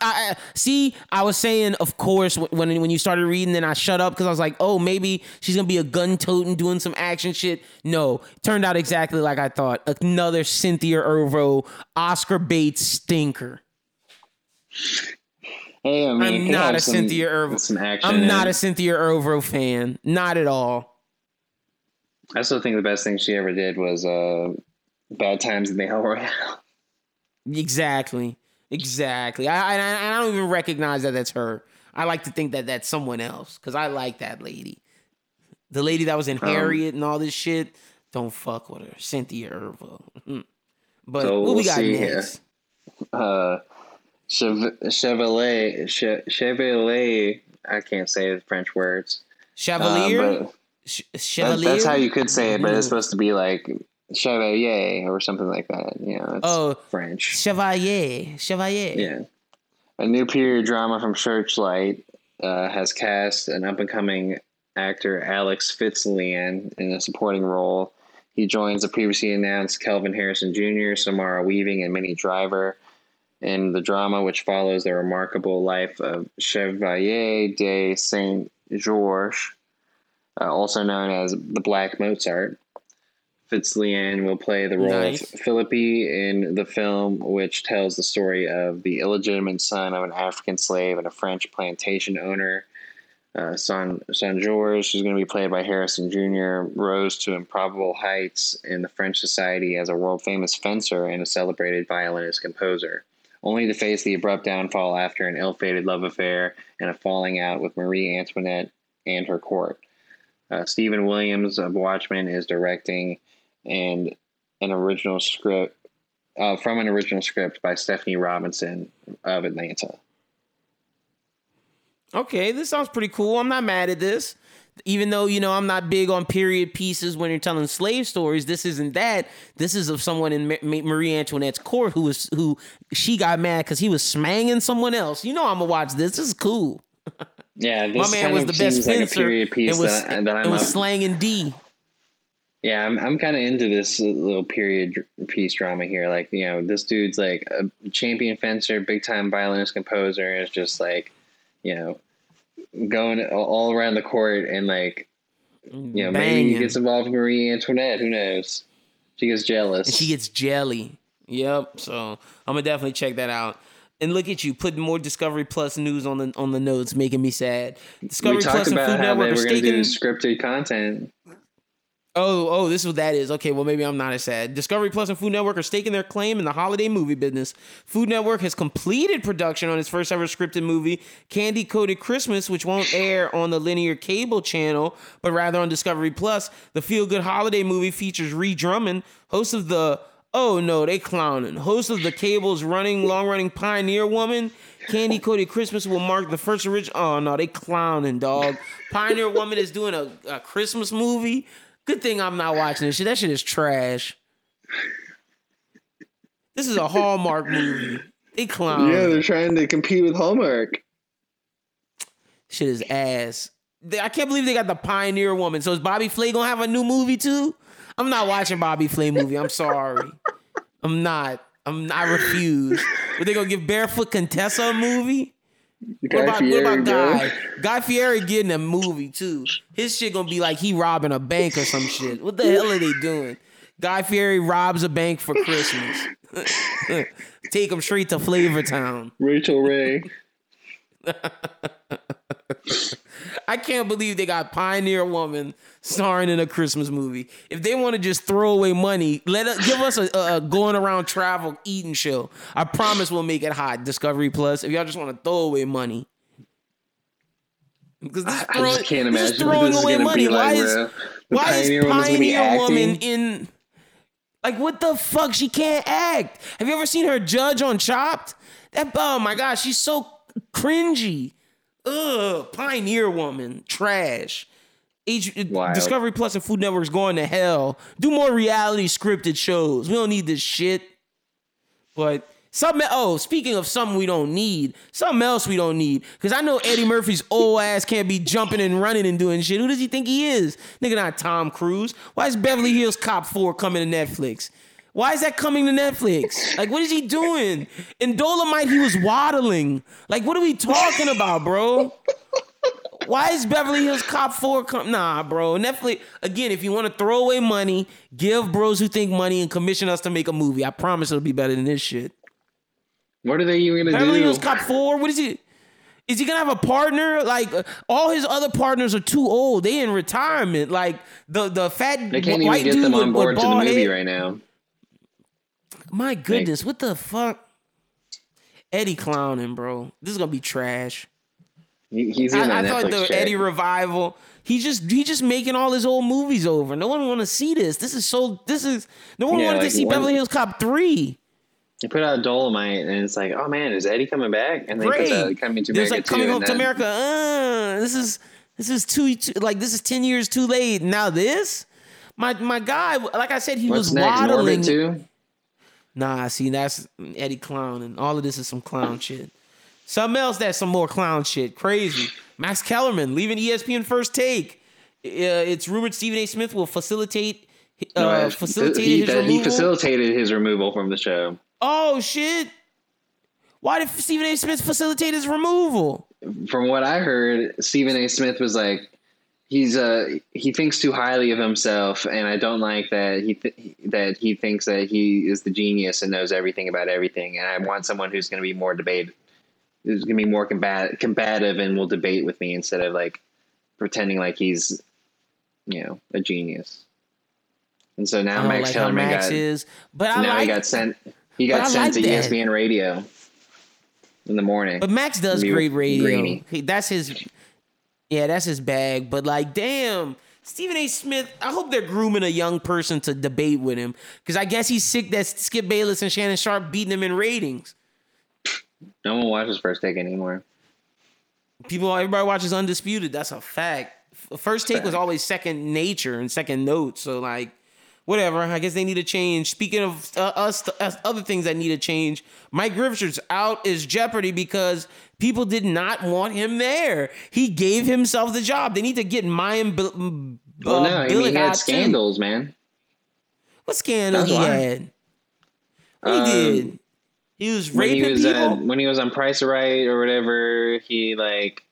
I, I- see, I was saying, of course, when when you started reading, then I shut up because I was like, oh, maybe she's gonna be a gun toting, doing some action shit. No, turned out exactly like I thought. Another Cynthia Erivo Oscar bait stinker. Hey, I mean, I'm could not a some- Cynthia Erivo. I'm not a Cynthia Erivo fan. Not at all. I still think the best thing she ever did was uh, Bad Times in the El Royale. Exactly. Exactly. I, I I don't even recognize that that's her. I like to think that that's someone else because I like that lady. The lady that was in Um, Harriet and all this shit. Don't fuck with her, Cynthia Erivo. Mhm. But So what we got see here. next? Uh, Chev- Chevrolet, che- Chevrolet. I can't say the French words. Uh, Chevalier. but That's, Chevalier. that's how you could say it, but it's supposed to be like Chevalier or something like that. You know, Oh. French. Chevalier, Chevalier. Yeah. A new period drama from Searchlight uh, has cast an up and coming actor Alex Fitzalan in a supporting role. He joins the previously announced Kelvin Harrison Jr., Samara Weaving, and Minnie Driver in the drama, which follows the remarkable life of Chevalier de Saint Georges, uh, also known as the Black Mozart. Fitzalan will play the role Nice. of Philippi in the film, which tells the story of the illegitimate son of an African slave and a French plantation owner. Uh, son, son George, who's going to be played by Harrison Jr., rose to improbable heights in the French society as a world famous fencer and a celebrated violinist composer, only to face the abrupt downfall after an ill fated love affair and a falling out with Marie Antoinette and her court. Uh, Stephen Williams of Watchmen is directing, and an original script uh, from an original script by Stefani Robinson of Atlanta. Okay, this sounds pretty cool. I'm not mad at this. Even though, you know, I'm not big on period pieces when you're telling slave stories, this isn't that. This is of someone in Ma- Ma- Marie Antoinette's court who was who she got mad because he was smanging someone else. You know, I'm gonna watch this. This is cool. Yeah, this My man kind was of the best seems like a fencer period piece and was, that, that was slanging D. Yeah, I'm I'm kind of into this little period piece drama here. Like, you know, this dude's like a champion fencer, big time violinist composer, and it's just like, you know, going all- around the court and like, you know, maybe he gets involved with Marie Antoinette. Who knows? She gets jealous. And she gets jelly. Yep. So I'm gonna definitely check that out. And look at you putting more Discovery Plus news on the on the notes, making me sad. Discovery we talked and Food Network are going to do staking. scripted content. Oh, oh, this is what that is. Okay, well maybe I'm not as sad. Discovery Plus and Food Network are staking their claim in the holiday movie business. Food Network has completed production on its first ever scripted movie, Candy Coated Christmas, which won't air on the linear cable channel, but rather on Discovery Plus. The feel good holiday movie features Ree Drummond, host of the Oh no, they clowning. Host of the cable's running, long running Pioneer Woman. Candy Coated Christmas will mark the first original. Oh no, they clowning, dog. Pioneer Woman is doing a, a Christmas movie. Good thing I'm not watching this shit. That shit is trash. This is a Hallmark movie. They clown. Yeah, they're trying to compete with Hallmark. Shit is ass. I can't believe they got the Pioneer Woman. So is Bobby Flay gonna have a new movie too? I'm not watching Bobby Flay movie. I'm sorry. I'm not. I'm. I refuse. But they gonna give Barefoot Contessa a movie? What about, Fieri, what about bro. Guy? Guy Fieri getting a movie too. His shit gonna be like he robbing a bank or some shit. What the hell are they doing? Guy Fieri robs a bank for Christmas. Take him straight to Flavor Town. Rachael Ray. I can't believe they got Pioneer Woman starring in a Christmas movie. If they want to just throw away money, let us give us a, a, a going around travel eating show. I promise we'll make it hot. Discovery Plus. If y'all just want to throw away money, because this, I just can't imagine throwing this is away gonna money. be why like, is why is Pioneer be Pioneer Woman in? Like what the fuck? She can't act. Have you ever seen her judge on Chopped? That oh my god, she's so cringy. Ugh, Pioneer Woman, trash. H- Wild. Discovery Plus and Food Network's going to hell. Do more reality scripted shows. We don't need this shit. But something. Oh, speaking of something we don't need, something else we don't need. Because I know Eddie Murphy's old ass can't be jumping and running and doing shit. Who does he think he is? Nigga, not Tom Cruise. Why is Beverly Hills Cop 4 coming to Netflix? Why is that coming to Netflix? Like, what is he doing? In Dolomite, he was waddling. Like, what are we talking about, bro? Why is Beverly Hills Cop 4 come? Nah, bro. Netflix, again, if you want to throw away money, give bros who think money and commission us to make a movie. I promise it'll be better than this shit. What are they even gonna do? Beverly? Hills Cop 4, what is he? Is he gonna have a partner? Like uh, all his other partners are too old. They in retirement. Like the the fat They can't white even get dude them on board to the movie head. right now. My goodness, what the fuck? Eddie clowning, bro. This is gonna be trash. He, he's in I, I thought the check. Eddie revival. He just he just making all his old movies over. No one want to see this. This is so. This is no one Yeah, wanted like to see one- Beverly Hills Cop three. He put out Dolomite, and it's like, oh man, is Eddie coming back? And they he Great. puts out Coming to There's America like coming home and to America. Uh, this is this is too, too like this is ten years too late. Now this, My my guy, like I said, he What's was next? waddling. Nah, see, that's Eddie Clown, and all of this is some clown shit. Something else that's some more clown shit. Crazy. Max Kellerman leaving ESPN first take. Uh, it's rumored Stephen A. Smith will facilitate uh, No, facilitate he, his that removal. he facilitated his removal from the show. oh shit! Why did Stephen A. Smith facilitate his removal? From what I heard, Stephen A. Smith was like, he's uh he thinks too highly of himself, and I don't like that he th- that he thinks that he is the genius and knows everything about everything, and I want someone who's going to be more debate, who's going to be more combat combative and will debate with me instead of like pretending like he's, you know, a genius. And so now Max like Max got is, but I now like. he got sent he got sent like to that. ESPN Radio in the morning. But Max does great radio. He- that's his. Yeah, that's his bag. But like, damn, Stephen A. Smith. I hope they're grooming a young person to debate with him because I guess he's sick that Skip Bayless and Shannon Sharpe beating him in ratings. no one watches First Take anymore. People, everybody watches Undisputed. That's a fact. First take was always second nature and second note. So like, whatever. I guess they need to change. Speaking of uh, us, us, other things that need to change. Mike Richards out is Jeopardy because people did not want him there. He gave himself the job. They need to get Mayim. Bil- m- Well, no, I mean, he had too. scandals, man. What scandal That's he why. had? Um, he did? He was When raping he was people. uh, when he was on Price Right or whatever, he like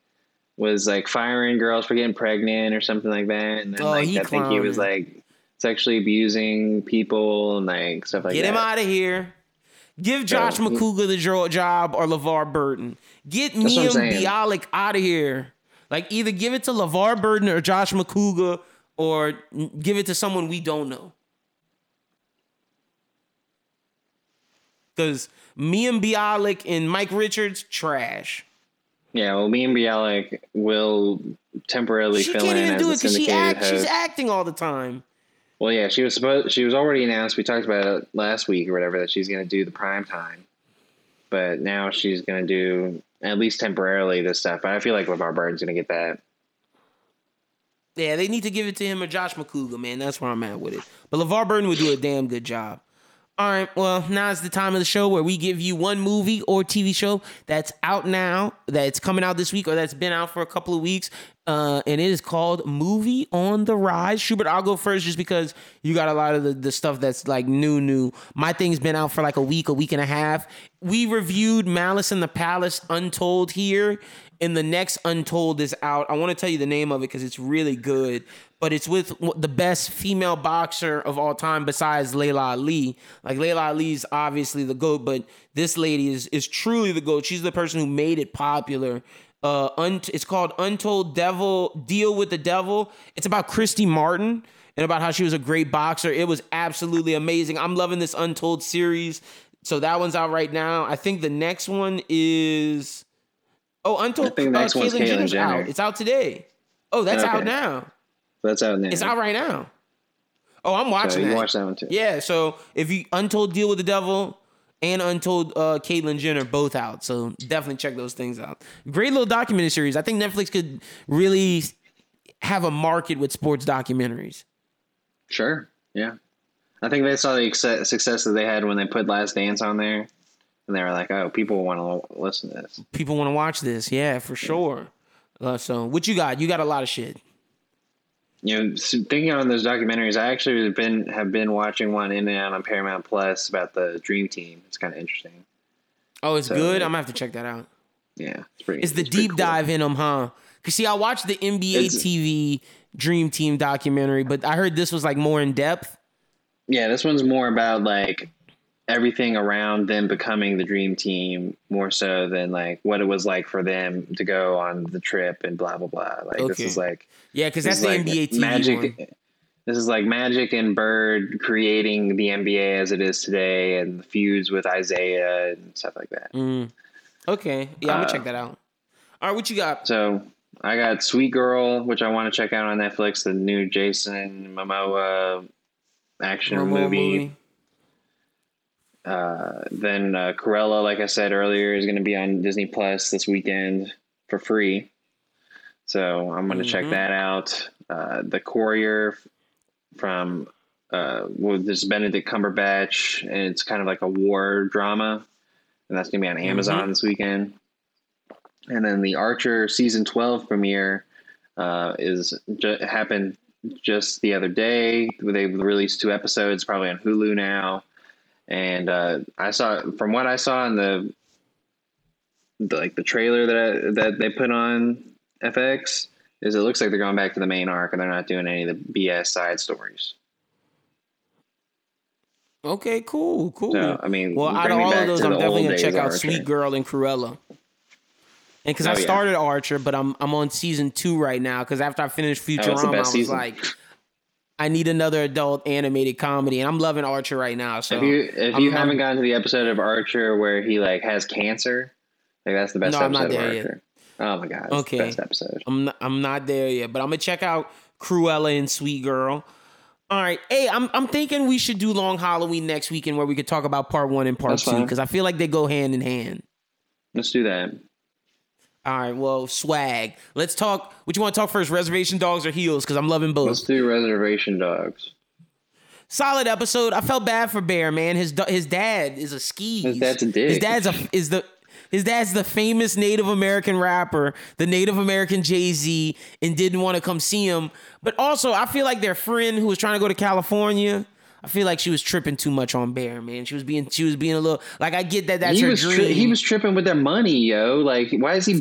was like firing girls for getting pregnant or something like that. And then Oh, like I think he was like sexually abusing people and like stuff like Get that. Get him out of here. Give Josh mm-hmm. Yeah. McCougar the job or LeVar Burton. Get That's what I'm Liam saying. Bialik out of here. Like either give it to LeVar Burton or Josh McCougar or give it to someone we don't know. Because Mayim Bialik and Mike Richards, trash. Yeah, well, Mayim Bialik will temporarily She fill can't in even as do the it because she act, she's acting all the time. Well, yeah, she was supposed. She was already announced. We talked about it last week or whatever that she's going to do the prime time, but now she's going to do at least temporarily this stuff. But I feel like LeVar Burton's going to get that. Yeah, they need to give it to him or Josh McCougar, man. That's where I'm at with it. But LeVar Burton would do a damn good job. All right, well, now is the time of the show where we give you one movie or TV show that's out now, that's coming out this week, or that's been out for a couple of weeks. Uh, and it is called Movie on the Rise. Schubert, I'll go first just because you got a lot of the, the stuff that's like new, new. My thing's been out for like a week, a week and a half. We reviewed Malice in the Palace Untold here, and the next Untold is out. I want to tell you the name of it because it's really good, but it's with the best female boxer of all time besides Laila Ali. Like Laila Ali's obviously the goat, but this lady is is truly the goat. She's the person who made it popular. Uh, un- it's called Untold Devil Deal with the Devil. It's about Christy Martin and about how she was a great boxer. It was absolutely amazing. I'm loving this Untold series. So that one's out right now. I think the next one is oh Untold. I think the next uh, one's Caitlyn Jenner's Jenner. out. It's out today. Oh, that's out now. That's out now. It's out right now. Oh, I'm So watching you that. watch that one too. Yeah, so if you Untold Deal with the Devil and Untold uh Caitlyn Jenner both out. So definitely check those things out. Great little documentary series. I think Netflix could really have a market with sports documentaries. Sure. Yeah. I think they saw the success that they had when they put Last Dance on there, and they were like, "Oh, people want to listen to this." People want to watch this. Yeah, for sure. Uh, so what you got? You got a lot of shit. You know, thinking on those documentaries, I actually have been have been watching one in and out on Paramount Plus about the Dream Team. It's kind of interesting. Oh, it's So- good. I'm gonna have to check that out. Yeah, it's pretty. It's the pretty deep cool. dive in them, huh? Cause see, I watched the NBA It's- TV Dream Team documentary, but I heard this was like more in depth. Yeah, this one's more about like everything around them becoming the dream team more so than like what it was like for them to go on the trip and blah blah blah. Like this is like Yeah, because that's the like NBA TV magic. one. This is like Magic and Bird creating the NBA as it is today, and the feuds with Isaiah and stuff like that. Mm. Okay, yeah, I'm gonna Uh, check that out. All right, what you got? So I got Sweet Girl, which I want to check out on Netflix, the new Jason Momoa action Momoa movie. Uh, then uh, Cruella, like I said earlier, is going to be on Disney Plus this weekend for free. So I'm going to check Mhm. that out. Uh, the Courier from uh, with this Benedict Cumberbatch, and it's kind of like a war drama, and that's gonna be on Amazon this weekend. And then the Archer season twelve premiere uh, is ju- happened just the other day. They've released two episodes, probably on Hulu now. And uh, I saw from what I saw in the, the like the trailer that I, that they put on FX is it looks like they're going back to the main arc and they're not doing any of the BS side stories. Okay, cool, cool. So I mean, well, out of all of those, I'm definitely gonna check out Sweet Girl and Cruella. And because Oh, I yeah. started Archer, but I'm I'm on season two right now. Because after I finished Futurama, I was season. like, I need another adult animated comedy, and I'm loving Archer right now. So If you if I'm- you I'm- haven't gotten to the episode of Archer where he like has cancer, like that's the best No, I'm not episode of there yet. Oh my god, Okay. best episode. I'm not, I'm not there yet, but I'm gonna check out Cruella and Sweet Girl. All right, hey, I'm I'm thinking we should do Long Halloween next weekend where we could talk about part one and part That's two because I feel like they go hand in hand. Let's do that. All right, well, swag. Let's talk. What you want to talk first? Reservation Dogs or Heels? Because I'm loving both. Let's do Reservation Dogs. Solid episode. I felt bad for Bear, man. His his dad is a skis. His dad's a dick. His dad's a is the his dad's the famous Native American rapper, the Native American Jay Z, and didn't want to come see him. But also, I feel like their friend who was trying to go to California. I feel like she was tripping too much on Bear, man. She was being she was being a little like I get that that's he her was dream. tri- he was tripping with their money, yo. Like, why is he?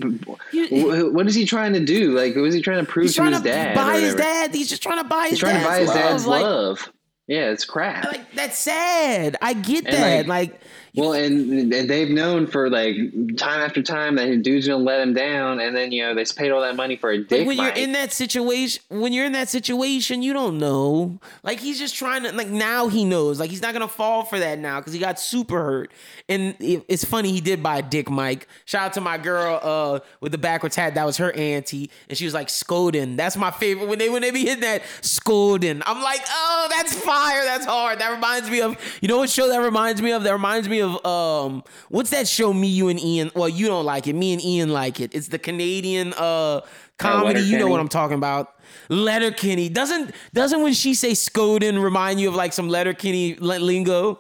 What is he trying to do? Like, what is he trying to prove to his to dad? buy his dad. He's just trying to buy his He's trying to dad's buy his love. dad's Like- Yeah, it's crap. Like that's sad. I get And, that. like, Like, Well, and, and they've known for like time after time that dude's gonna let him down, and then you know they paid all that money for a dick. like when you're in that situation, when you're in that situation, you don't know. Like he's just trying to. Like now he knows. Like he's not gonna fall for that now because he got super hurt. And it, it's funny he did buy a dick mic. Shout out to my girl uh, with the backwards hat. That was her auntie, and she was like Skoden. That's my favorite when they when they be hitting that Skoden. I'm like, oh, that's fire. That's hard. That reminds me of you know what show that reminds me of? That reminds me of um what's that show? Me, you, and Ian. Well, you don't like it. Me and Ian like it. It's the Canadian uh comedy. you know what I'm talking about. Letterkenny doesn't doesn't when she say Skoden remind you of like some Letterkenny li- lingo.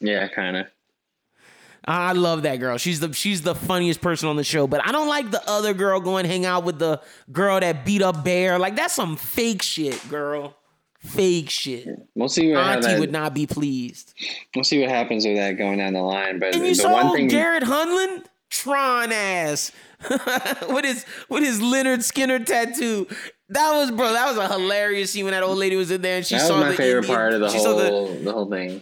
yeah, kind of. I love that girl. She's the she's the funniest person on the show. But I don't like the other girl going hang out with the girl that beat up Bear. Like that's some fake shit, girl. Fake shit. We'll see what Auntie that, would not be pleased. we'll see what happens with that going down the line. But And you the saw one thing, Garrett Hedlund, Tron ass, with his with his Lynyrd Skynyrd tattoo. That was bro. That was a hilarious scene when that old lady was in there and she that was saw my the favorite Indian- part of the she saw the- whole the whole thing.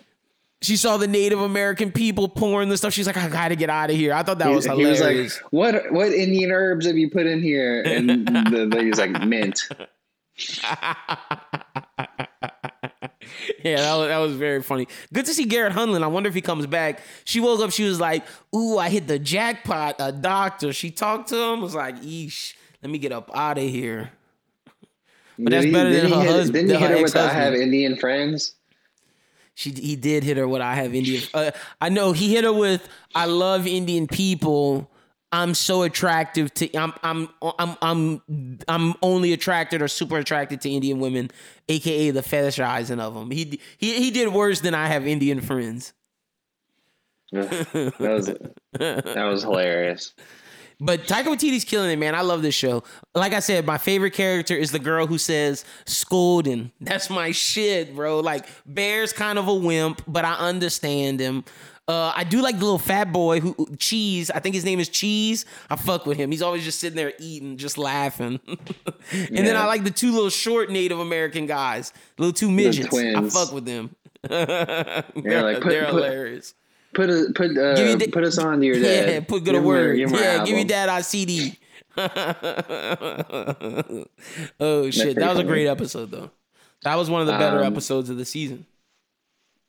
she saw the Native American people pouring the stuff. She's like, I gotta get out of here. I thought that He, was he hilarious. was like, "What what Indian herbs have you put in here?" And the lady's like, "Mint." yeah, that was, that was very funny. Good to see Garrett Hedlund. I wonder if he comes back. She woke up. She was like, "Ooh, I hit the jackpot." A doctor. She talked to him. Was like, "Eesh, let me get up out of here." But that's better he- than didn't her he hit, husband- Didn't he hit her her with "I have. Indian friends"? She he did hit her with I have Indian. Uh, I know he hit her with I love Indian people. I'm so attractive to I'm I'm I'm I'm I'm only attracted or super attracted to Indian women, aka the fetishizing of them. He he he did worse than I have Indian friends. That was that was hilarious. But Taika Waititi's killing it, man. I love this show. Like I said, my favorite character is the girl who says "Skoden." That's my shit, bro. Like Bear's kind of a wimp, but I understand him. Uh, I do like the little fat boy who Cheese. I think his name is Cheese. I fuck with him. He's always just sitting there eating, just laughing. and then I like the two little short Native American guys, little two midgets. I fuck with them. they're like, put- they're put- hilarious. Put a, put uh, da- put us on to your dad. Yeah, put good Give word. give our Yeah, give me album. that on CD. oh shit, that was a great episode though. That was one of the better Um, episodes of the season.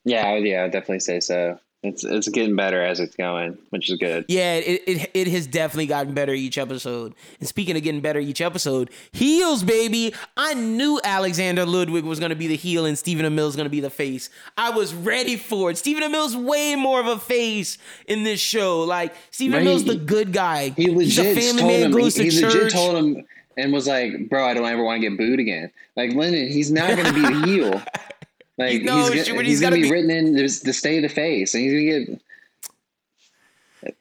Yeah, yeah, I'd definitely say so. It's it's getting better as it's going, which is good. Yeah, it, it it has definitely gotten better each episode. And speaking of getting better each episode, heels, baby. I knew Alexander Ludwig was going to be the heel and Stephen Amell is going to be the face. I was ready for it. Stephen Amell's way more of a face in this show. Like Stephen Right, Amell's the good guy. He legit He's a family told man, him. goes he to he legit told him and was like, "Bro, I don't ever want to get booed again." Like Lyndon, he's not going to be the heel. Like knows he's, gonna, but he's he's going to gotta be be- written in the state of the face, and he's going to get.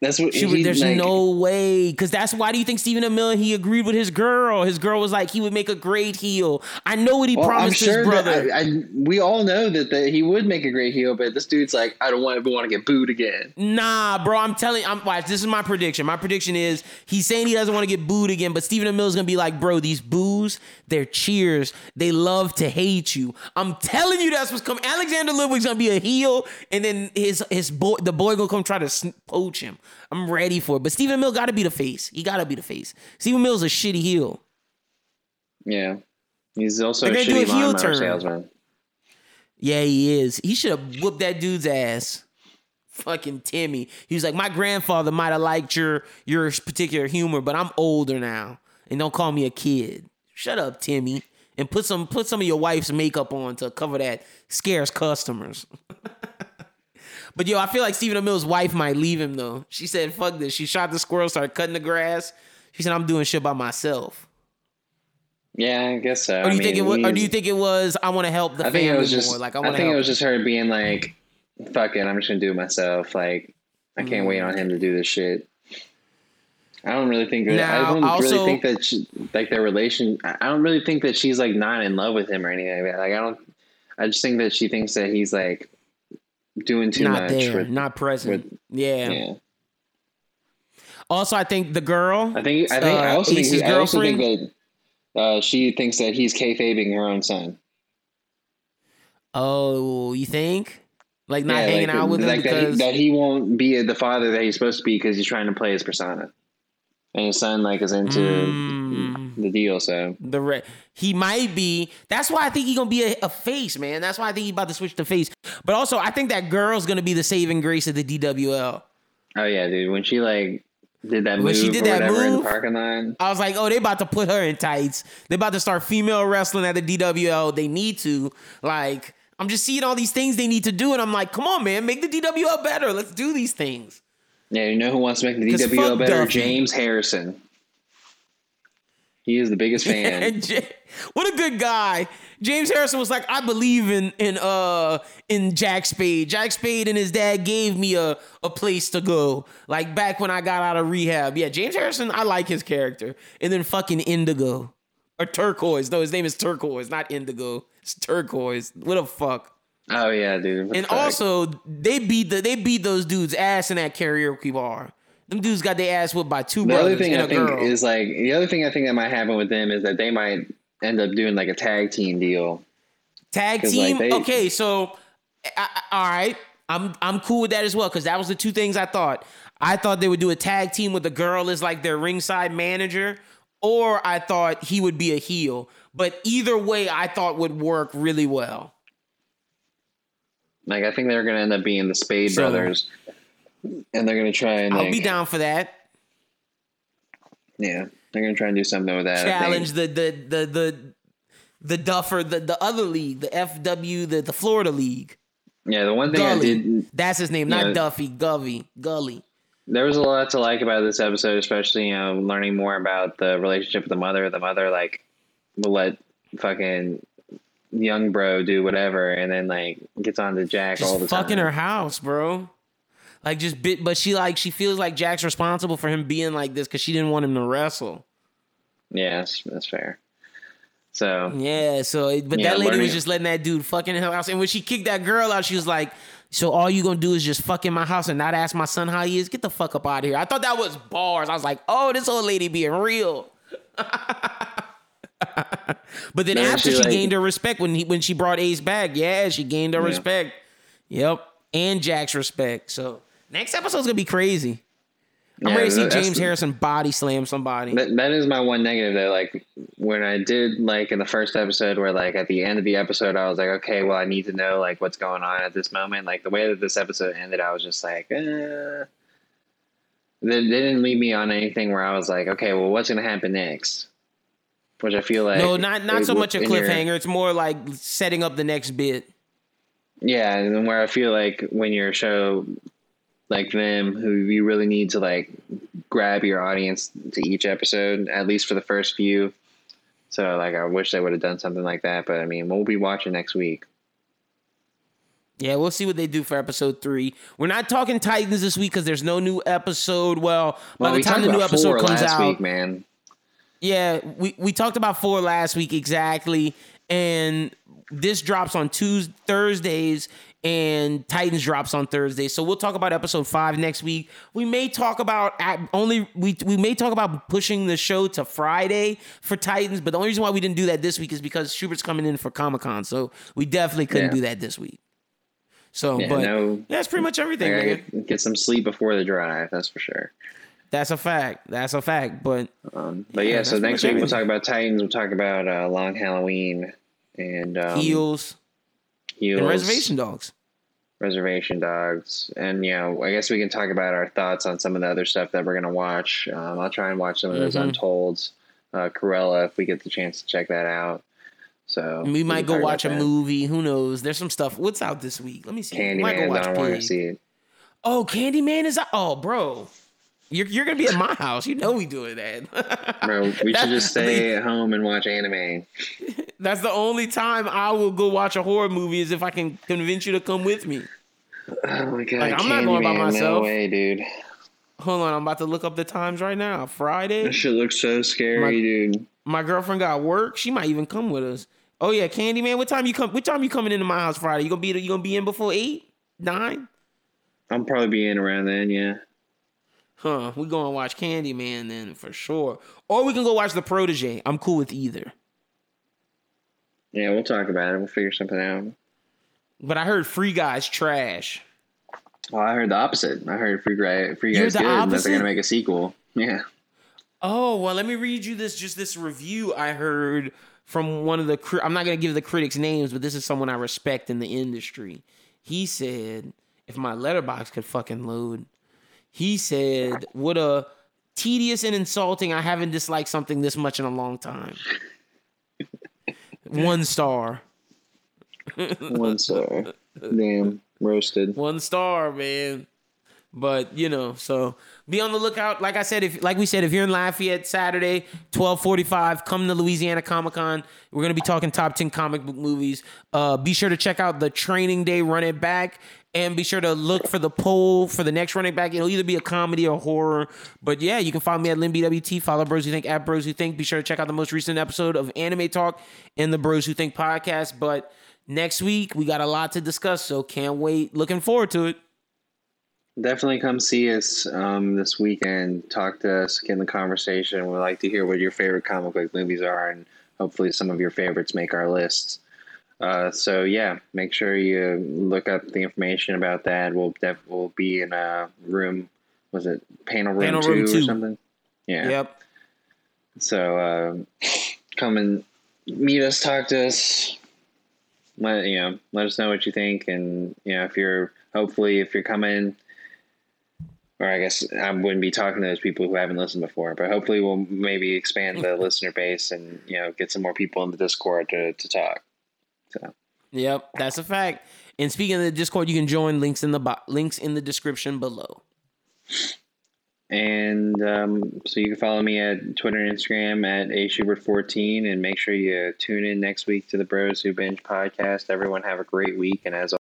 That's what She he, there's like, no way because that's why do you think Stephen Amell he agreed with his girl? His girl was like he would make a great heel. I know what he Well, promised sure his brother. I, I, we all know that, that he would make a great heel, but this dude's like, I don't want ever want to get booed again. Nah, bro, I'm telling I'm watch, this is my prediction. My prediction is he's saying he doesn't want to get booed again, but Stephen Amell's gonna be like, bro, these boos, they're cheers. They love to hate you. I'm telling you that's what's coming. Alexander Ludwig's gonna be a heel, and then his his boy the boy gonna come try to poach him. I'm ready for it. But Stephen Amell gotta be the face. He gotta be the face. Stephen Amell's a shitty heel. Yeah, he's also They're a shitty a heel turn. salesman. Yeah, he is. He should have whooped that dude's ass. Fucking Timmy. He was like, my grandfather might have liked your your particular humor, but I'm older now, and don't call me a kid. Shut up, Timmy, and put some put some of your wife's makeup on to cover that scares customers. but yo, I feel like Stephen Amell's wife might leave him though. She said, "Fuck this." She shot the squirrel, started cutting the grass. She said, "I'm doing shit by myself." Yeah, I guess so. Or do I you think it was? Or do you think it was? I want to help the I think family it was just. more. Like I I, think it was just her being like, "Fuck it, I'm just gonna do it myself." Like, I can't wait Mm. on him to do this shit. I don't really think. That, Now, I don't also- really think that she, like their relation. I I don't really think that she's like not in love with him or anything like that. Like I don't. I just think that she thinks that he's like doing too not much. there, with, not present. with- yeah. yeah. Also, I think the girl. I think. I think. I uh, also think. He, I also think girlfriend. that uh, she thinks that he's kayfabing her own son. Oh, you think? Like not Yeah, hanging like, out with him like that, he, because that he won't be the father that he's supposed to be because he's trying to play his persona, and his son like is into Mm. the deal. So the re- he might be. That's why I think he's gonna be a, a face, man. That's why I think he's about to switch to face. But also, I think that girl's gonna be the saving grace of the DWL. oh yeah, dude, when she like did that When move she did that whatever in the move- parking lot, I was like, oh, they about to put her in tights. They about to start female wrestling at the DWL. They need to. Like, I'm just seeing all these things they need to do, and I'm like, come on, man, make the DWL better. Let's do these things. Yeah, you know who wants to make the 'Cause fuck better? Duffy. James Harrison. He is the biggest fan. And Ja- what a good guy. James Harrison was like, I believe in in uh in Jack Spade. Jack Spade and his dad gave me a, a place to go. Like back when I got out of rehab. Yeah, James Harrison, I like his character. And then fucking Indigo. Or Turquoise. No, his name is Turquoise, not Indigo. It's Turquoise. What the fuck? Oh yeah, dude. And the also, they beat the they beat those dudes ass in that karaoke bar. Them dudes got their ass whipped by two the brothers other thing and I think girl. is like the other thing I think that might happen with them is that they might end up doing like a tag team deal. Tag 'Cause, like, team. they- okay, so I, I- all right, I'm I'm cool with that as well because that was the two things I thought. I thought they would do a tag team with the girl as like their ringside manager, or I thought he would be a heel. But either way, I thought would work really well. Like I think they're gonna end up being the Spade So- brothers, and they're gonna try and I'll like, be down for that. yeah, they're gonna try and do something with that. Challenge the the the the the Duffer the the other league, the FW, the the Florida league. Yeah, the one thing I did, that's his name, not Yeah. Duffy. Govey, Gully. there was a lot to like about this episode, especially you know learning more about the relationship with the mother. The mother like will let fucking young bro do whatever, and then like gets on to Jack all the time. just fucking time. her house, bro. Like just bit, but she like she feels like Jack's responsible for him being like this because she didn't want him to wrestle. Yeah, that's, that's fair. So Yeah, so but Yeah, that lady learning- was just letting that dude fucking in her house, and when she kicked that girl out, she was like, "So all you gonna do is just fuck in my house and not ask my son how he is? Get the fuck up out of here!" I thought that was bars. I was like, "Oh, this old lady being real." but then No, after she, she, like- gained her respect when he when she brought Ace back, yeah, she gained her Yeah. respect. Yep, and Jack's respect. So next episode's gonna be crazy. I'm Yeah, ready to see James Harrison body slam somebody. That, that is my one negative that like when I did like in the first episode where like at the end of the episode I was like okay well I need to know like what's going on at this moment like the way that this episode ended I was just like eh. they, they didn't leave me on anything where I was like okay well what's gonna happen next which I feel like no, not not so much a in your- cliffhanger. It's more like setting up the next bit. yeah and where I feel like when you're a show like them who you really need to like grab your audience to each episode at least for the first few So like I wish they would have done something like that, but I mean we'll be watching next week. Yeah, we'll see what they do for episode three. We're not talking Titans this week because there's no new episode. Well, by the we time the new episode comes out, week, man. Yeah, we, we talked about four last week exactly, and this drops on Tuesdays, Thursdays, and Titans drops on Thursday. So we'll talk about episode five next week. We may talk about only we we may talk about pushing the show to Friday for Titans, but the only reason why we didn't do that this week is because Schubert's coming in for Comic Con, so we definitely couldn't Yeah. do that this week. So, Yeah, but no- yeah, that's pretty much everything. get, get some sleep before the drive, that's for sure. That's a fact. That's a fact. But Um, but Yeah, yeah, so next week we'll talk about Titans. We'll talk about uh, Long Halloween and um, heels Heels, and reservation dogs. Reservation Dogs, and you know, I guess we can talk about our thoughts on some of the other stuff that we're gonna watch. Um, I'll try and watch some of those Mhm. Untolds, uh, Cruella, if we get the chance to check that out. So We might go watch a that. movie. Who knows? There's some stuff. What's out this week? Let me see. We might go Candyman. I don't want to see it. Oh, Candyman is out. Oh, bro. You're, you're gonna be at my house. You know we doing that. Bro, we should just stay at home and watch anime. That's the only time I will go watch a horror movie is if I can convince you to come with me. Oh my god, Like, I'm not going by Candyman, No myself. way, dude. Hold on, I'm about to look up the times right now. Friday. That shit looks so scary, My- dude. My girlfriend got work. She might even come with us. Oh yeah, Candyman. What time you come? What time you coming into my house Friday? You gonna be you gonna be in before eight, nine? I'm probably be in around then. Yeah. Huh? We gonna watch Candyman then for sure, or we can go watch The Protege. I'm cool with either. Yeah, we'll talk about it. We'll figure something out. But I heard Free Guy's trash. Oh, I heard the opposite. I heard Free Guy, Free Guy's good, and that they're gonna make a sequel. Yeah. Oh well, let me read you this. Just this review I heard from one of the. I'm not gonna give the critics names, but this is someone I respect in the industry. He said, "If my Letterboxd could fucking load," he said, "What a tedious and insulting. I haven't disliked something this much in a long time." One star. One star. Damn, roasted. One star, man. But you know, so be on the lookout. Like I said, if like we said, if you're in Lafayette Saturday, twelve forty five, come to Louisiana Comic Con. We're gonna be talking top ten comic book movies. Uh, be sure to check out the Training Day Run It Back, and be sure to look for the poll for the next running Back. It'll either be a comedy or horror. But yeah, you can follow me at LinBWT. Follow Bros Who Think at Bros Who Think. Be sure to check out the most recent episode of Anime Talk and the Bros Who Think podcast. But next week we got a lot to discuss, so can't wait. Looking forward to it. Definitely come see us um, this weekend. Talk to us, get in the conversation. We'd like to hear what your favorite comic book movies are, and hopefully some of your favorites make our lists. Uh, so yeah, make sure you look up the information about that. We'll def- we'll be in a room. Was it panel room, Panel two, room or something? Yeah. Yep. So uh, come and meet us, talk to us. Let you know, let us know what you think, and you know if you're hopefully if you're coming, or I guess I wouldn't be talking to those people who haven't listened before, but hopefully we'll maybe expand the listener base and you know get some more people in the Discord to to talk. So Yep, that's a fact. And speaking of the Discord, you can join links in the bo- links in the description below. and um, so you can follow me at Twitter and Instagram at a ashubert14, and make sure you tune in next week to the Bros Who Binge podcast. Everyone have a great week, and as